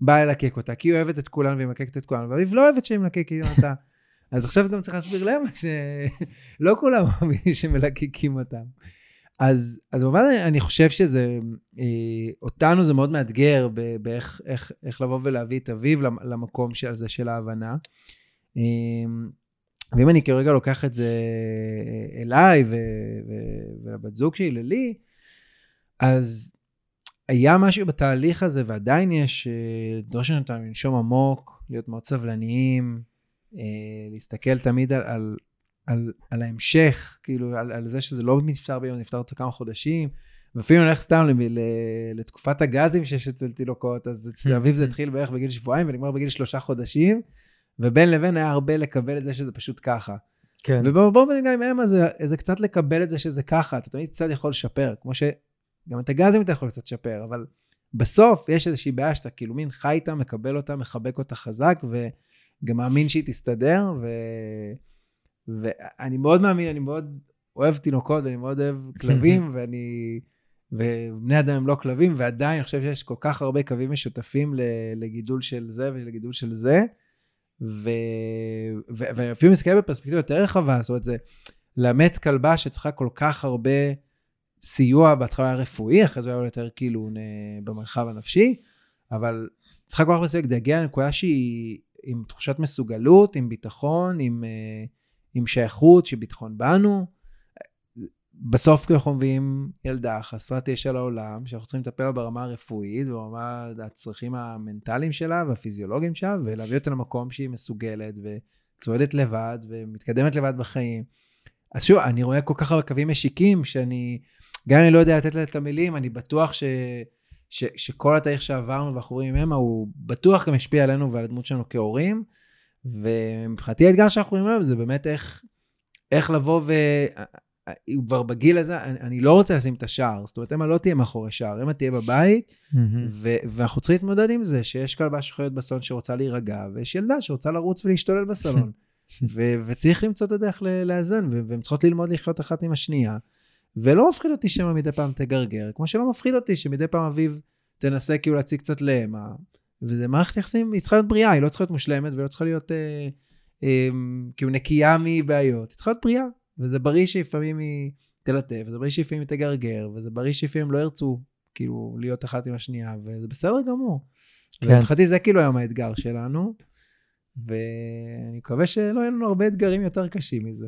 באה ללקק אותה, כי היא אוהבת את כולנו והיא מקקת את כולנו, ואביב לא אוהבת שהיא מלקקת אותה. אז עכשיו גם צריך להסביר למה שלא כולם אוהבים שמלקקים אותם. אז, אז במובן אני חושב שזה, אה, אותנו זה מאוד מאתגר באיך איך, איך לבוא ולהביא את אביו למקום של זה של ההבנה. אה, ואם אני כרגע לוקח את זה אליי ולבת זוג שלי, ללי, אז היה משהו בתהליך הזה, ועדיין יש, אה, דורש אותנו לנשום עמוק, להיות מאוד סבלניים, אה, להסתכל תמיד על, על, על, על ההמשך, כאילו, על, על זה שזה לא נפטר ביום, נפטר אותו כמה חודשים. ואפילו נלך סתם לתקופת הגזים שיש אצל תינוקות, אז אצל אביב זה התחיל בערך בגיל שבועיים ונגמר בגיל שלושה חודשים, ובין לבין היה הרבה לקבל את זה שזה פשוט ככה. כן. ובואו נגיד עם אמה זה, זה קצת לקבל את זה שזה ככה, אתה תמיד קצת יכול לשפר, כמו שגם את הגזים אתה יכול קצת לשפר, אבל בסוף יש איזושהי בעיה שאתה כאילו מין חי איתה, מקבל אותה, מחבק אותה חזק, ו... גם מאמין שהיא תסתדר, ו... ואני מאוד מאמין, אני מאוד אוהב תינוקות, ואני מאוד אוהב כלבים, ואני... ובני אדם הם לא כלבים, ועדיין אני חושב שיש כל כך הרבה קווים משותפים לגידול של זה ולגידול של זה, ו... ו... ואפילו מסתכל בפרספקטיבה יותר רחבה, זאת אומרת, זה לאמץ כלבה שצריכה כל כך הרבה סיוע, בהתחלה היה רפואי, אחרי זה היה יותר כאילו במרחב הנפשי, אבל צריכה כל כך סיוע כדי להגיע לנקודה שהיא עם תחושת מסוגלות, עם ביטחון, עם, אה, עם שייכות, שביטחון בנו. בסוף אנחנו מביאים ילדה חסרת ישע לעולם, שאנחנו צריכים לטפל בה ברמה הרפואית, ברמה הצרכים המנטליים שלה והפיזיולוגיים שלה, ולהביא אותה למקום שהיא מסוגלת וצועדת לבד ומתקדמת לבד בחיים. אז שוב, אני רואה כל כך הרבה קווים משיקים, שאני, גם אם אני לא יודע לתת לה את המילים, אני בטוח ש... ש, שכל התהליך שעברנו ואנחנו רואים ממנה, הוא בטוח גם השפיע עלינו ועל הדמות שלנו כהורים. ומבחינתי האתגר שאנחנו רואים היום זה באמת איך, איך לבוא ו... כבר בגיל הזה, אני, אני לא רוצה לשים את השער, זאת אומרת, אמה לא תהיה מאחורי שער, אמה תהיה בבית, mm-hmm. ו- ואנחנו צריכים להתמודד עם זה, שיש כלבה להיות בסלון שרוצה להירגע, ויש ילדה שרוצה לרוץ ולהשתולל בסלון. ו- וצריך למצוא את הדרך לאזן, והן צריכות ללמוד לחיות אחת עם השנייה. ולא מפחיד אותי שמא מדי פעם תגרגר, כמו שלא מפחיד אותי שמדי פעם אביב תנסה כאילו להציג קצת לאמה. וזה מערכת יחסים, היא צריכה להיות בריאה, היא לא צריכה להיות מושלמת ולא צריכה להיות אה, אה, כאילו נקייה מבעיות, היא צריכה להיות בריאה. וזה בריא שלפעמים היא תלטף, וזה בריא שלפעמים היא תגרגר, וזה בריא שלפעמים לא ירצו כאילו להיות אחת עם השנייה, וזה בסדר גמור. כן. ומבחינתי זה כאילו היום האתגר שלנו, ואני מקווה שלא יהיו לנו הרבה אתגרים יותר קשים מזה.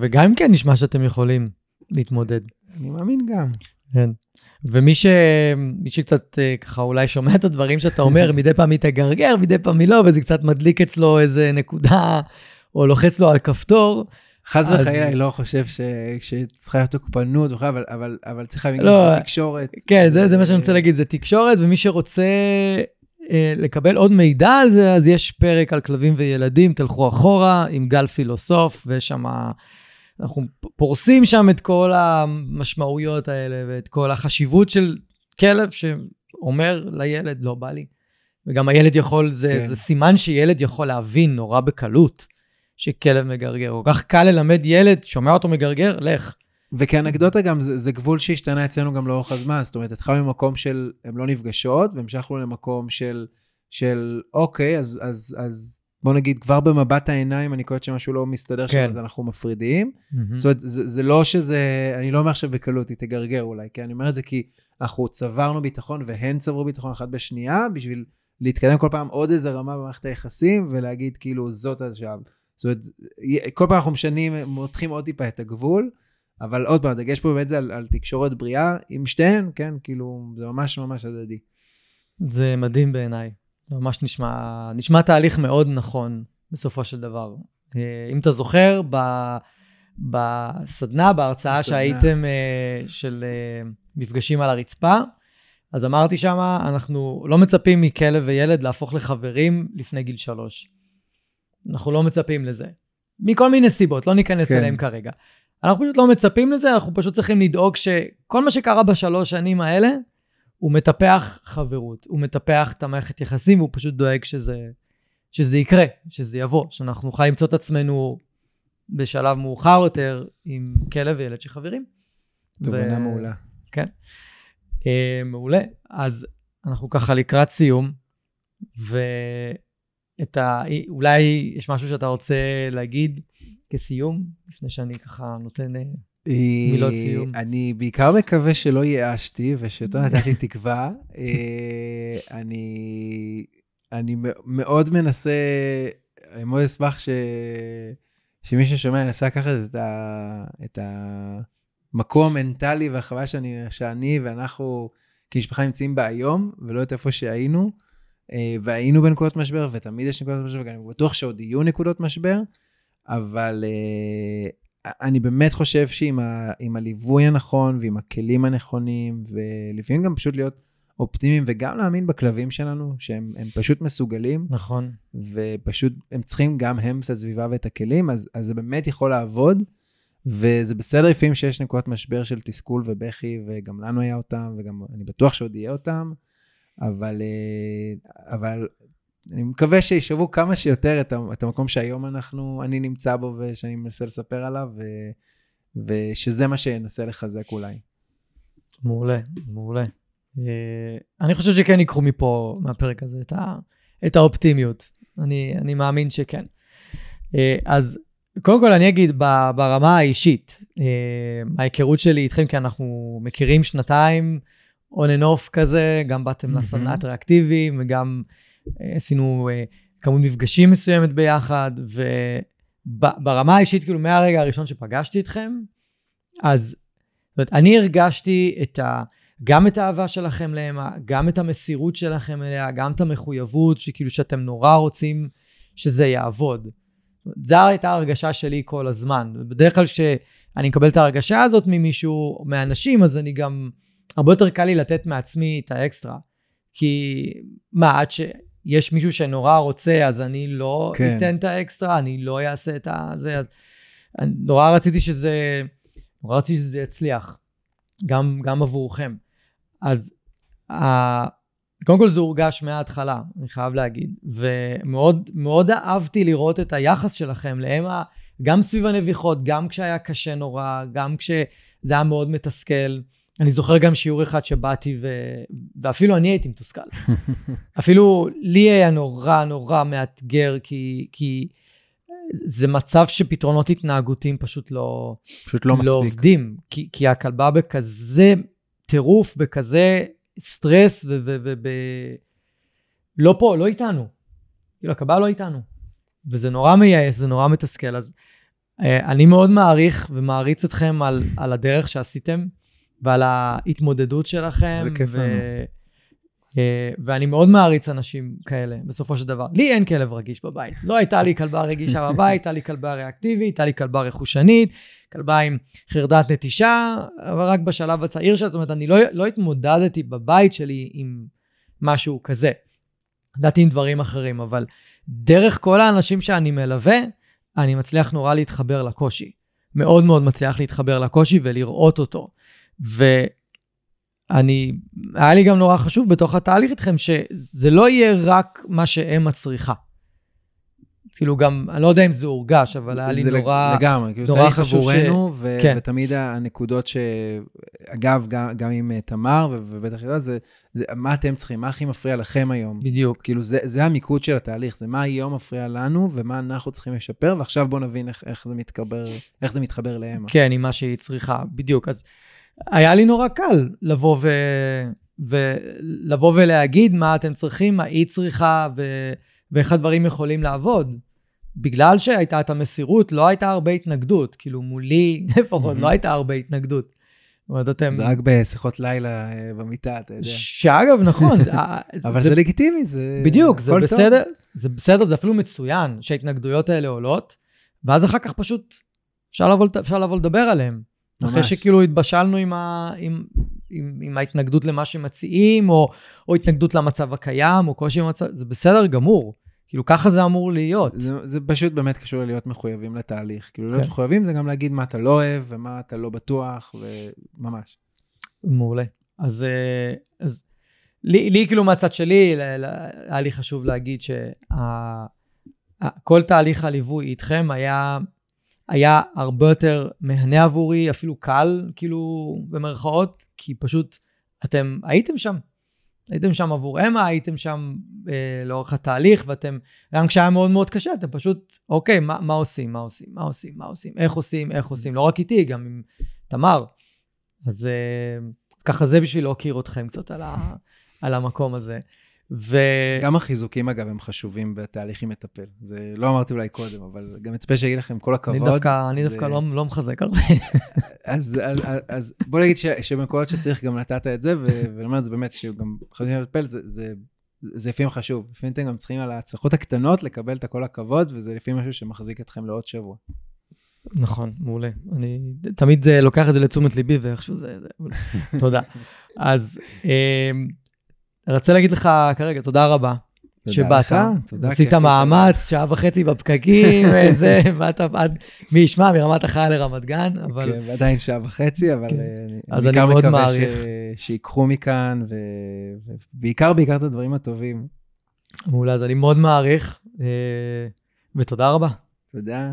וגם אם כן נשמע שאתם יכולים. להתמודד. אני מאמין גם. כן. ומי ש... מי שקצת אה, ככה אולי שומע את הדברים שאתה אומר, מדי פעם היא תגרגר, מדי פעם היא לא, וזה קצת מדליק אצלו איזה נקודה, או לוחץ לו על כפתור. חס וחלילה, אני לא חושב שצריכה להיות תוקפנות וכו', אבל, אבל, אבל צריך להבין לא, שזה תקשורת. כן, זה, זה מה שאני רוצה להגיד, זה תקשורת, ומי שרוצה אה, לקבל עוד מידע על זה, אז יש פרק על כלבים וילדים, תלכו אחורה, עם גל פילוסוף, ויש שם... שמה... אנחנו פורסים שם את כל המשמעויות האלה ואת כל החשיבות של כלב שאומר לילד, לא בא לי. וגם הילד יכול, זה, כן. זה סימן שילד יכול להבין נורא בקלות שכלב מגרגר. כל כך קל ללמד ילד, שומע אותו מגרגר, לך. וכאנקדוטה גם, זה, זה גבול שהשתנה אצלנו גם לאורך הזמן. זאת אומרת, התחלנו ממקום של הן לא נפגשות, והמשכנו למקום של, של אוקיי, אז, אז, אז בוא נגיד, כבר במבט העיניים, אני קולט שמשהו לא מסתדר כן. שם, אז אנחנו מפרידים. Mm-hmm. זאת אומרת, זה, זה לא שזה, אני לא אומר עכשיו בקלות, היא תגרגר אולי, כי אני אומר את זה כי אנחנו צברנו ביטחון והן צברו ביטחון אחת בשנייה, בשביל להתקדם כל פעם עוד איזה רמה במערכת היחסים, ולהגיד כאילו, זאת עכשיו. זאת אומרת, כל פעם אנחנו משנים, מותחים עוד טיפה את הגבול, אבל עוד פעם, הדגש פה באמת זה על, על תקשורת בריאה עם שתיהן, כן? כאילו, זה ממש ממש הדדי. זה מדהים בעיניי. זה ממש נשמע, נשמע תהליך מאוד נכון בסופו של דבר. אה, אם אתה זוכר, ב, בסדנה, בהרצאה בסדנה. שהייתם אה, של אה, מפגשים על הרצפה, אז אמרתי שמה, אנחנו לא מצפים מכלב וילד להפוך לחברים לפני גיל שלוש. אנחנו לא מצפים לזה. מכל מיני סיבות, לא ניכנס כן. אליהם כרגע. אנחנו פשוט לא מצפים לזה, אנחנו פשוט צריכים לדאוג שכל מה שקרה בשלוש שנים האלה, הוא מטפח חברות, הוא מטפח את המערכת יחסים, והוא פשוט דואג שזה, שזה יקרה, שזה יבוא, שאנחנו נוכל למצוא את עצמנו בשלב מאוחר יותר עם כלב וילד שחברים. תובנה ו... מעולה. כן. Uh, מעולה. אז אנחנו ככה לקראת סיום, ואת ה... אולי יש משהו שאתה רוצה להגיד כסיום, לפני שאני ככה נותן... מילות סיום. אני בעיקר מקווה שלא ייאשתי ושאתה נתתי תקווה. אה, אני, אני מאוד מנסה, אני מאוד אשמח ש, שמי ששומע ינסה לקחת את, ה, את המקום המנטלי והחוויה שאני, שאני ואנחנו כמשפחה נמצאים בה היום, ולא את איפה שהיינו. אה, והיינו בנקודות משבר, ותמיד יש נקודות משבר, ואני בטוח שעוד יהיו נקודות משבר, אבל אה, אני באמת חושב שעם ה, הליווי הנכון ועם הכלים הנכונים, ולפעמים גם פשוט להיות אופטימיים וגם להאמין בכלבים שלנו, שהם פשוט מסוגלים. נכון. ופשוט, הם צריכים גם הם קצת סביבה ואת הכלים, אז, אז זה באמת יכול לעבוד. וזה בסדר לפעמים שיש נקודת משבר של תסכול ובכי, וגם לנו היה אותם, וגם אני בטוח שעוד יהיה אותם, אבל, אה, אבל אני מקווה שישאבו כמה שיותר את, את המקום שהיום אנחנו, אני נמצא בו ושאני מנסה לספר עליו, ו, ושזה מה שינסה לחזק אולי. מעולה, מעולה. אה, אני חושב שכן ייקחו מפה, מהפרק הזה, את, ה, את האופטימיות. אני, אני מאמין שכן. אה, אז קודם כל אני אגיד ברמה האישית, אה, ההיכרות שלי איתכם, כי אנחנו מכירים שנתיים, on and off כזה, גם באתם לסדנת ריאקטיביים, וגם עשינו כמות מפגשים מסוימת ביחד, וברמה האישית, כאילו מהרגע הראשון שפגשתי אתכם, אז זאת אומרת, אני הרגשתי את ה... גם את האהבה שלכם לאמה, גם את המסירות שלכם אליה, גם את המחויבות, שכאילו שאתם נורא רוצים שזה יעבוד. זו הייתה ההרגשה שלי כל הזמן. בדרך כלל כשאני מקבל את ההרגשה הזאת ממישהו, מאנשים, אז אני גם, הרבה יותר קל לי לתת מעצמי את האקסטרה. כי מה, עד שיש מישהו שנורא רוצה, אז אני לא כן. אתן את האקסטרה, אני לא אעשה את זה. אז נורא רציתי שזה, נורא רציתי שזה יצליח, גם, גם עבורכם. אז קודם כל זה הורגש מההתחלה, אני חייב להגיד, ומאוד מאוד אהבתי לראות את היחס שלכם לאמה, גם סביב הנביחות, גם כשהיה קשה נורא, גם כשזה היה מאוד מתסכל. אני זוכר גם שיעור אחד שבאתי, ו... ואפילו אני הייתי מתוסכל. אפילו לי היה נורא נורא מאתגר, כי, כי זה מצב שפתרונות התנהגותיים פשוט לא, פשוט לא, לא מספיק. עובדים. כי, כי הכלבה בכזה טירוף, בכזה סטרס, ו... ו, ו ב... לא פה, לא איתנו. כאילו, הכלבה לא איתנו. וזה נורא מייאש, זה נורא מתסכל. אז אה, אני מאוד מעריך ומעריץ אתכם על, על הדרך שעשיתם ועל ההתמודדות שלכם. זה כיף ו... לנו. אה, ואני מאוד מעריץ אנשים כאלה, בסופו של דבר. לי אין כלב רגיש בבית. לא הייתה לי כלבה רגישה בבית, הייתה לי כלבה ריאקטיבית, הייתה לי כלבה רכושנית, כלבה עם חרדת נטישה, אבל רק בשלב הצעיר שלה, זאת אומרת, אני לא, לא התמודדתי בבית שלי עם משהו כזה. ידעתי עם דברים אחרים, אבל דרך כל האנשים שאני מלווה, אני מצליח נורא להתחבר לקושי. מאוד מאוד מצליח להתחבר לקושי ולראות אותו. ואני, היה לי גם נורא חשוב בתוך התהליך איתכם, שזה לא יהיה רק מה שהם מצריכה. כאילו גם, אני לא יודע אם זה הורגש, אבל היה לי נורא, לגמרי, כאילו נורא חשוב עבורנו, ש... ו- כן. ותמיד הנקודות ש... אגב, גם, גם עם אה, תמר, ובטח יודעת, זה, זה מה אתם צריכים, מה הכי מפריע לכם היום. בדיוק. כאילו, זה, זה המיקוד של התהליך, זה מה היום מפריע לנו, ומה אנחנו צריכים לשפר, ועכשיו בואו נבין איך, איך זה מתחבר, איך זה מתחבר לאמה. כן, עם מה שהיא צריכה, בדיוק. אז היה לי נורא קל לבוא ו... ולבוא ולהגיד מה אתם צריכים, מה היא צריכה, ו... ואיך הדברים יכולים לעבוד. בגלל שהייתה את המסירות, לא הייתה הרבה התנגדות. כאילו, מולי לפחות לא הייתה הרבה התנגדות. אומרת, אתם... זה רק בשיחות לילה אה, במיטה, אתה יודע. שאגב, נכון. אה, אבל זה לגיטימי, זה... בדיוק, זה בסדר, זה בסדר, זה אפילו מצוין שההתנגדויות האלה עולות, ואז אחר כך פשוט אפשר לבוא לדבר עליהן. אחרי שכאילו התבשלנו עם, ה, עם, עם, עם ההתנגדות למה שמציעים, או, או התנגדות למצב הקיים, או קושי במצב, זה בסדר גמור. כאילו, ככה זה אמור להיות. זה, זה פשוט באמת קשור להיות מחויבים לתהליך. כאילו, כן. להיות מחויבים זה גם להגיד מה אתה לא אוהב, ומה אתה לא בטוח, וממש. מעולה. אז, אה, אז לי, לי כאילו מהצד שלי, היה לי חשוב להגיד שכל תהליך הליווי איתכם היה היה הרבה יותר מהנה עבורי, אפילו קל, כאילו, במרכאות, כי פשוט אתם הייתם שם. הייתם שם עבור אמה, הייתם שם אה, לאורך התהליך, ואתם, גם כשהיה מאוד מאוד קשה, אתם פשוט, אוקיי, מה, מה עושים, מה עושים, מה עושים, מה עושים, איך עושים, איך עושים, לא רק איתי, גם עם תמר. אז, אה, אז ככה זה בשביל להוקיר אתכם קצת על, ה, על המקום הזה. ו... גם החיזוקים, אגב, הם חשובים בתהליך עם מטפל. זה לא אמרתי אולי קודם, אבל גם מצפה שיגיד לכם כל הכבוד. אני דווקא, זה... אני דווקא לא, לא מחזק הרבה. אז, אז, אז בוא נגיד ש, שבמקומות שצריך גם נתת את זה, ואני אומר את זה באמת, שגם חייבים לטפל, זה, זה, זה לפעמים חשוב. לפעמים אתם גם צריכים על ההצלחות הקטנות לקבל את כל הכבוד, וזה לפעמים משהו שמחזיק אתכם לעוד שבוע. נכון, מעולה. אני תמיד לוקח את זה לתשומת ליבי, ואיכשהו זה... זה... תודה. אז... אה, אני רוצה להגיד לך כרגע תודה רבה. שבאת, עשית מאמץ, שעה וחצי בפקקים, וזה, באת עד, מי ישמע, מרמת החייל לרמת גן, אבל... כן, ועדיין שעה וחצי, אבל כן. אני אז אני מאוד מעריך. שיקחו מכאן, ובעיקר, בעיקר את הדברים הטובים. מעולה, אז אני מאוד מעריך, אה, ותודה רבה. תודה.